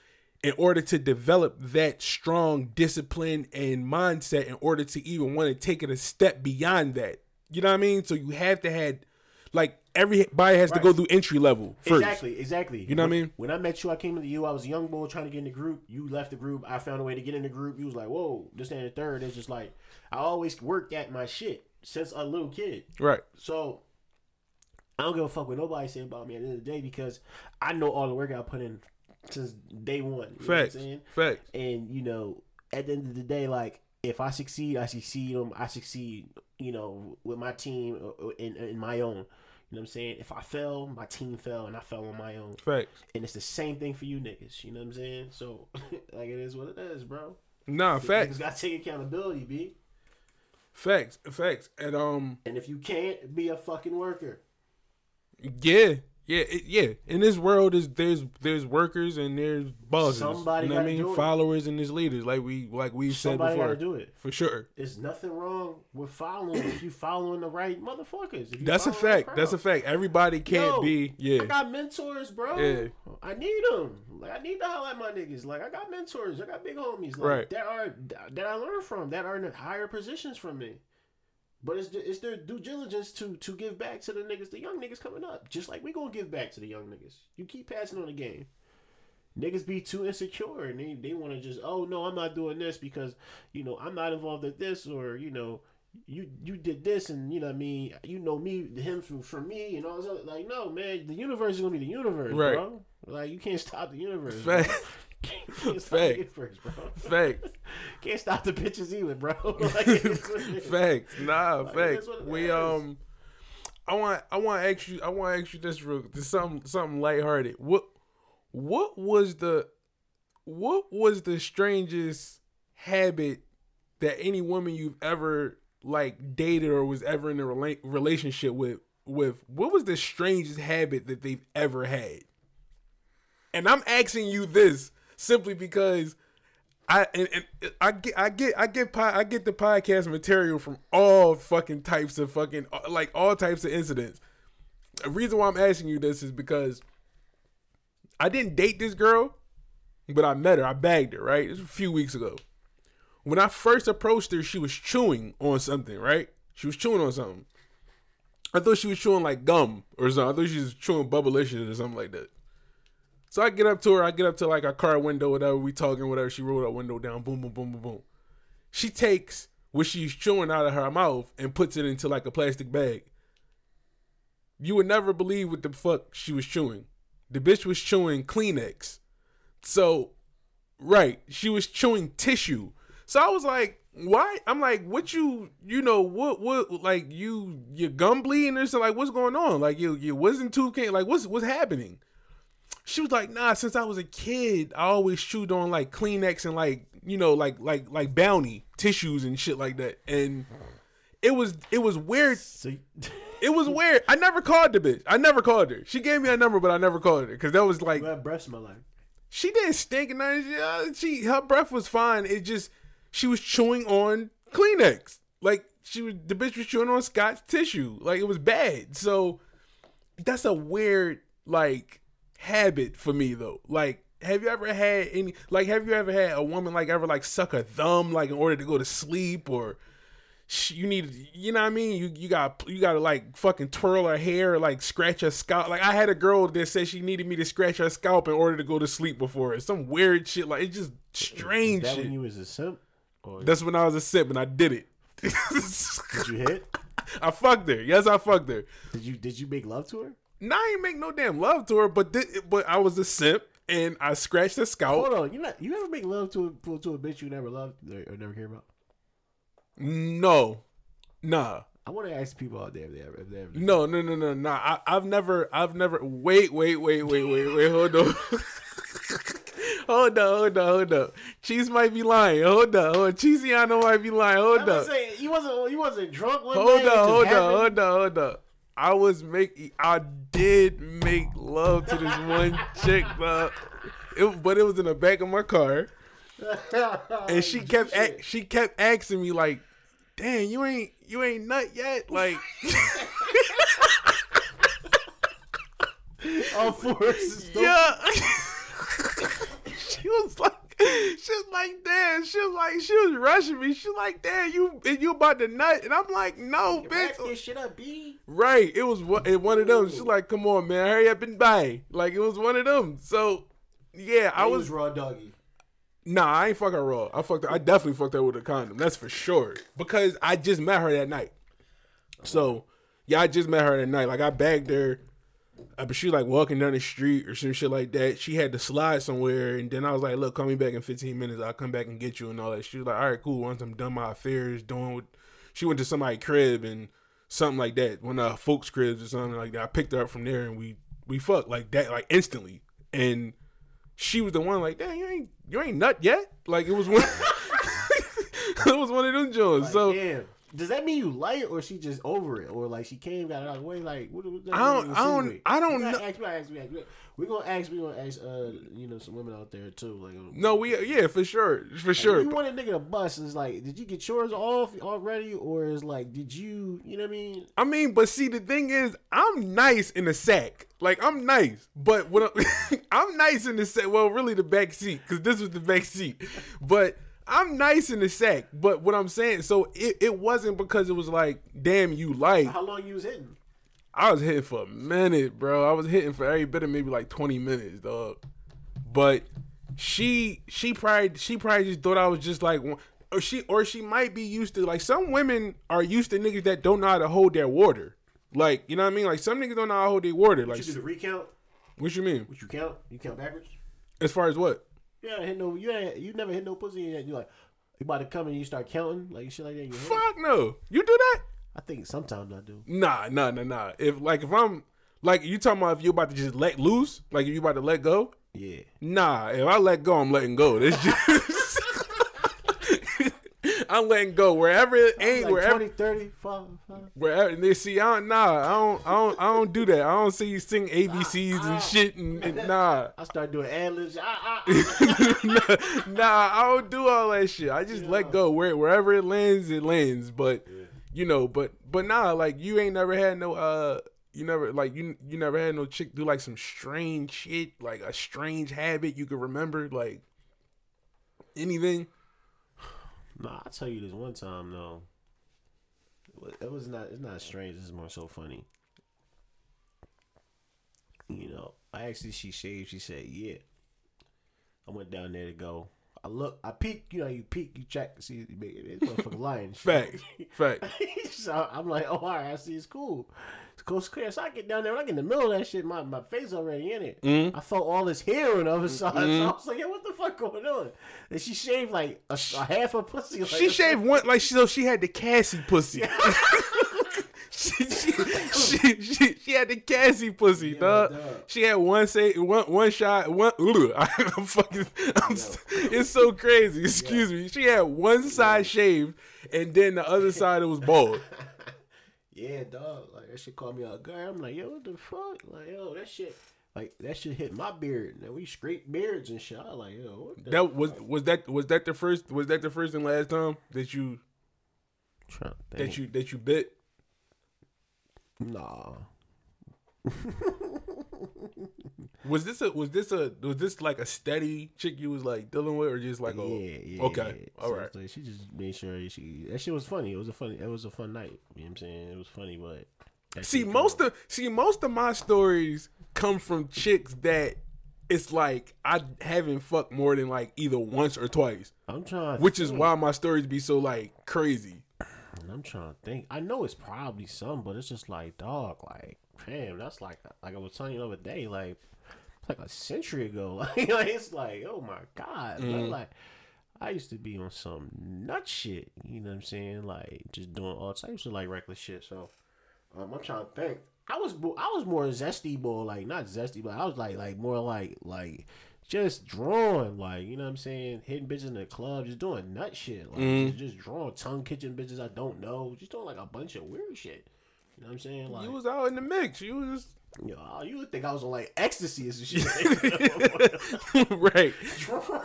in order to develop that strong discipline and mindset. In order to even want to take it a step beyond that. You know what I mean? So you have to had like everybody has to go through entry level first. Exactly, exactly. You know what I mean? When I met you, I came into you. I was a young boy trying to get in the group. You left the group. I found a way to get in the group. You was like, "Whoa, this and the third. It's just like I always worked at my shit since a little kid. Right. So I don't give a fuck what nobody say about me at the end of the day because I know all the work I put in since day one. You know what I'm Facts. saying? Facts. And you know, at the end of the day, like if I succeed, I succeed. Um, I succeed. You know, with my team uh, in in my own. You know what I'm saying? If I fell, my team fell, and I fell on my own. Facts. And it's the same thing for you niggas. You know what I'm saying? So, like, it is what it is, bro. Nah, facts. Niggas gotta take accountability, b. Facts, facts, and um, And if you can't, be a fucking worker. yeah, yeah, it, yeah. In this world, is there's there's workers and there's bosses. Somebody you know what I mean? do it. Followers and there's leaders, like we like we said Somebody before. gotta do it. for sure. There's nothing wrong with following if you following the right motherfuckers. That's a fact. That's a fact. Everybody can't Yo, be. Yeah, I got mentors, bro. Yeah. I need them. Like I need to holler at my niggas. Like I got mentors. I got big homies. Like, Right. That are that I learn from. That are in higher positions from me. But it's it's their due diligence to to give back to the niggas, the young niggas coming up. Just like we gonna give back to the young niggas. You keep passing on the game. Niggas be too insecure and they, they want to just oh no I'm not doing this because you know I'm not involved in this or you know you you did this and you know what I mean you know me him from from me and all this other like no man the universe is gonna be the universe Right. bro like you can't stop the universe can't stop Fact. the universe bro can't stop the bitches either bro like, it's what it is. facts. Nah, Like, facts. that's what it We is. um, I want I want to ask you. I want to ask you this real this something something lighthearted. What what was the what was the strangest habit that any woman you've ever like dated or was ever in a rela- relationship with with what was the strangest habit that they've ever had and i'm asking you this simply because i and, and i get i get i get i get the podcast material from all fucking types of fucking like all types of incidents the reason why i'm asking you this is because i didn't date this girl but I met her. I bagged her, right? It a few weeks ago. When I first approached her, she was chewing on something, right? She was chewing on something. I thought she was chewing like gum or something. I thought she was chewing bubblicious or something like that. So I get up to her. I get up to like a car window, whatever. We talking, whatever. She rolled her window down. Boom, boom, boom, boom, boom. She takes what she's chewing out of her mouth and puts it into like a plastic bag. You would never believe what the fuck she was chewing. The bitch was chewing Kleenex. So, right, she was chewing tissue. So I was like, why? I'm like, what you, you know, what, what, like you, your gum bleeding or something? Like, what's going on? Like, your, your wisdom tooth can't, like, what's, what's happening? She was like, nah, since I was a kid, I always chewed on like Kleenex and like, you know, like, like, like Bounty tissues and shit like that. And it was, it was weird. so you- It was weird. I never called the bitch. I never called her. She gave me a number, but I never called her because that was like what breath smell like she didn't stink and nothing. She, uh, she her breath was fine. It just she was chewing on Kleenex. Like she was the bitch was chewing on Scotch tissue. Like it was bad. So that's a weird like habit for me though. Like have you ever had any like have you ever had a woman like ever like suck a thumb like in order to go to sleep or you need, you know what I mean? You you got you got to like fucking twirl her hair, or, like scratch her scalp. Like I had a girl that said she needed me to scratch her scalp in order to go to sleep before it. Some weird shit. Like it's just strange That shit. when you was a simp? Or That's when I was a sip and I did it. did you hit? I fucked her. Yes, I fucked her. Did you did you make love to her? Nah, I ain't make no damn love to her, but thi- but I was a simp and I scratched the scalp. Hold on, you not you ever make love to a to a bitch you never loved or, never cared about? No, nah, I want to ask people out there if they ever if they ever. no, no, no, no, nah. I, I've never, I've never. Wait, wait, wait, wait, wait, wait. Hold on. hold on, hold on, hold on. Cheese might be lying. Hold on, hold on. Cheesiano might be lying. Hold saying you wasn't you wasn't drunk one Hold day. on, hold on, hold on, hold on. I was making, I did make love to this one chick, but it, but it was in the back of my car, and she kept, a, she kept asking me like, "Damn, you ain't, you ain't nut yet." Like, All fours. yeah. she was like, she was like, "Damn," she was like, she was rushing me. She was like, "Damn, you, you about to nut?" And I'm like, "No, bitch." Back your shit up, B. Right. It was one- it one of them. She's like, come on, man, hurry up and buy. Like it was one of them. So yeah, I I was was raw doggy. nah, I ain't fucking raw. I fucked her, I definitely fucked her with a condom. That's for sure. Because I just met her that night. So yeah, I just met her that night. Like I bagged her. Uh, But she was like walking down the street or some shit like that. She had to slide somewhere, and then I was like, "Look, call me back in 15 minutes. I'll come back and get you and all that." She was like, "All right, cool. Once I'm done my affairs, doing what." She went to somebody's crib and something like that, one of folks' cribs or something like that. I picked her up from there and we we fucked like that, like instantly. And she was the one like, "Damn, you ain't you ain't nut yet." Like it was one. it was one of them joints. so Damn. Does that mean you like it or she just over it? Or like she came, got out of the way? Like, what, what I don't- I don't-? I don't know- Ask, we gotta ask, we gotta ask. We're gonna ask, we're gonna ask, uh, you know, some women out there too. Like, no, we yeah for sure for sure. You want a nigga to bust? Is like, did you get yours off already, or is like, did you, you know what I mean? I mean, but see, the thing is, I'm nice in the sack. Like I'm nice, but when I'm, I'm nice in the sack. Well, really the back seat, because this was the back seat. But I'm nice in the sack. But what I'm saying, so it, it wasn't because it was like, damn, you like. How long you was hitting? I was hitting for a minute, bro. I was hitting for every bit of maybe like 20 minutes, dog. But she she probably she probably just thought I was just like or she or she might be used to like some women are used to niggas that don't know how to hold their water. Like, you know what I mean? Like some niggas don't know how to hold their water. Like You do the recount? what you mean? What you count? You count backwards? As far as what? You ain't hit no. You ain't. You never hit no pussy. yet. you like, you about to come and you start counting like shit like that. in your head? Fuck no. You do that? I think sometimes I do. Nah, nah, nah, nah. If like if I'm like you talking about if you about to just let loose, like if you about to let go, Yeah. Nah, if I let go, I'm letting go. This just I'm letting go wherever it ain't Like wherever 20, 30, 5, 5. wherever they see. I don't, nah, I don't, I don't, I don't do that. I don't see you sing ABCs and shit and, and nah, I start doing ad libs. Ah, ah, ah. nah, I don't do all that shit. I just let go where wherever it lands, it lands. But you know, but but nah, like you ain't never had no uh. You never like you you never had no chick do like some strange shit, like a strange habit you could remember, like anything. Nah, I'll tell you this one time though. It was- not. It's not strange. Is more so funny. You know, I actually she shaved. She said, "Yeah." I went down there to go. I look. I peek. You know, you peek. You check. See, this motherfucker lying. Fact, fact. so I'm like, oh, all right, I see, it's cool. It's cool, it's clear. So I get down there, when I get in the middle of that shit, my, my face already in it. Mm-hmm. I felt all this hair on the other side. So I was like, yeah, what the fuck going on? And she shaved like a, a half a pussy. Like, She shaved one like she so she had the Cassie pussy. she, she, she, she, she had the Cassie pussy, dog. dog. She had one say one one shot one. Ugh, I'm fucking. I'm, It's so crazy. Excuse me. She had one side shaved, and then the other side it was bald. Yeah, dog. Like that shit caught me out guy. I'm like, yo, what the fuck? Like, yo, that shit. Like that shit hit my beard. Now we scrape beards and shit. I like, yo, what the That was was that was that the first was that the first and last time that you that you that you bit? Nah. Was this a was this a was this like a steady chick you was like dealing with or just like oh, a yeah, yeah. okay yeah. all So right like she just made sure she that shit was funny. It was a funny. It was a fun night. You know what I'm saying? It was funny, but see most of see most of my stories come from chicks that it's like I haven't fucked more than like either once or twice, I'm trying, which is why my stories be so like crazy. I'm trying to think. I know it's probably some, but it's just like dog. Like, damn, that's like like I was telling you the other day. Like, it's like a century ago. Like, it's like, oh my god, bro. like. I used to be on some nut shit, you know what I'm saying? Like just doing all types of like reckless shit. So um, I'm trying to think. I was I was more zesty boy, like not zesty, but I was like like more like like just drawing, like you know what I'm saying, hitting bitches in the club, just doing nut shit, like just, just drawing tongue kitchen bitches I don't know, just doing like a bunch of weird shit. You know what I'm saying? Like You was out in the mix. You was you, know, you would think I was on like ecstasy some shit. right,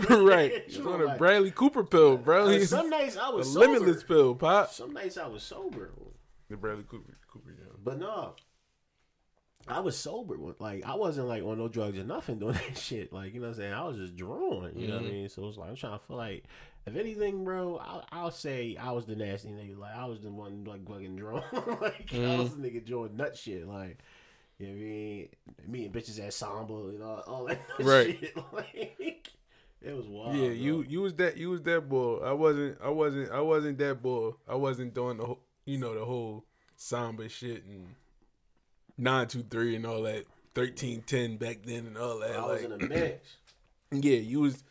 right. It's on a Like, Bradley Cooper pill, bro. He's some nights I was sober. limitless pill, pop. Some nights I was sober. The Bradley Cooper, Cooper, yeah. But no, I was sober. Like I wasn't like on no drugs or nothing doing that shit. Like you know what I'm saying. I was just drawing. You know what I mm-hmm. mean. So it's like I'm trying to feel like if anything, bro, I'll, I'll say I was the nasty nigga. Like I was the one like fucking drawn. like I mm-hmm. was the nigga drawing nut shit. Like. You know what I mean? Me and bitches at Samba and all, all that Right. shit. Like, it was wild. Yeah, bro. you you was that you was that boy. I wasn't I wasn't I wasn't that boy. I wasn't doing the whole, you know the whole samba shit and nine two three and all that thirteen ten back then and all that. I was like, in a mix. yeah, you was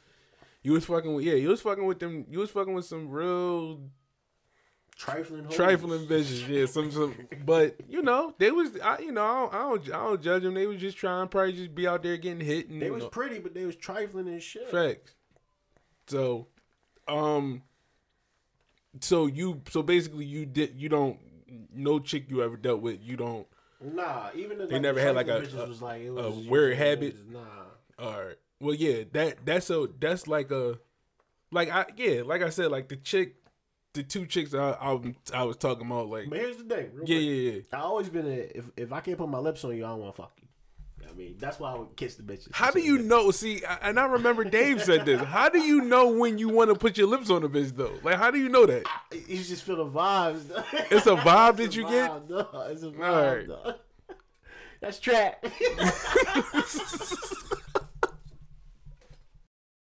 you was fucking with yeah you was fucking with them. You was fucking with some real Trifling hoes. trifling bitches. Yeah, some some. But you know they was I you know I don't, I don't I don't judge them. They was just trying probably just be out there getting hit and They was know, pretty, but they was trifling and shit. Facts. So, um, so you, so basically, you did, you don't, no chick you ever dealt with, you don't. Nah, even the They like, never the had, like, a- was like it a weird it habit? was- Nah, All right. Well, yeah, that that's a that's like a, like I yeah, like I said, like the chick, the two chicks I I, I was talking about, like but here's the thing. Real yeah, quick. yeah, yeah. I always been a if if I can't put my lips on you, I don't want to fuck you. I mean, that's why I would kiss the bitches. How do you know? See, and I remember Dave said this. How do you know when you want to put your lips on a bitch though? Like, how do you know that? You just feel the vibes. dog. It's a vibe It's that a you get. vibe, dog. It's a vibe. Alright. dog. That's trap.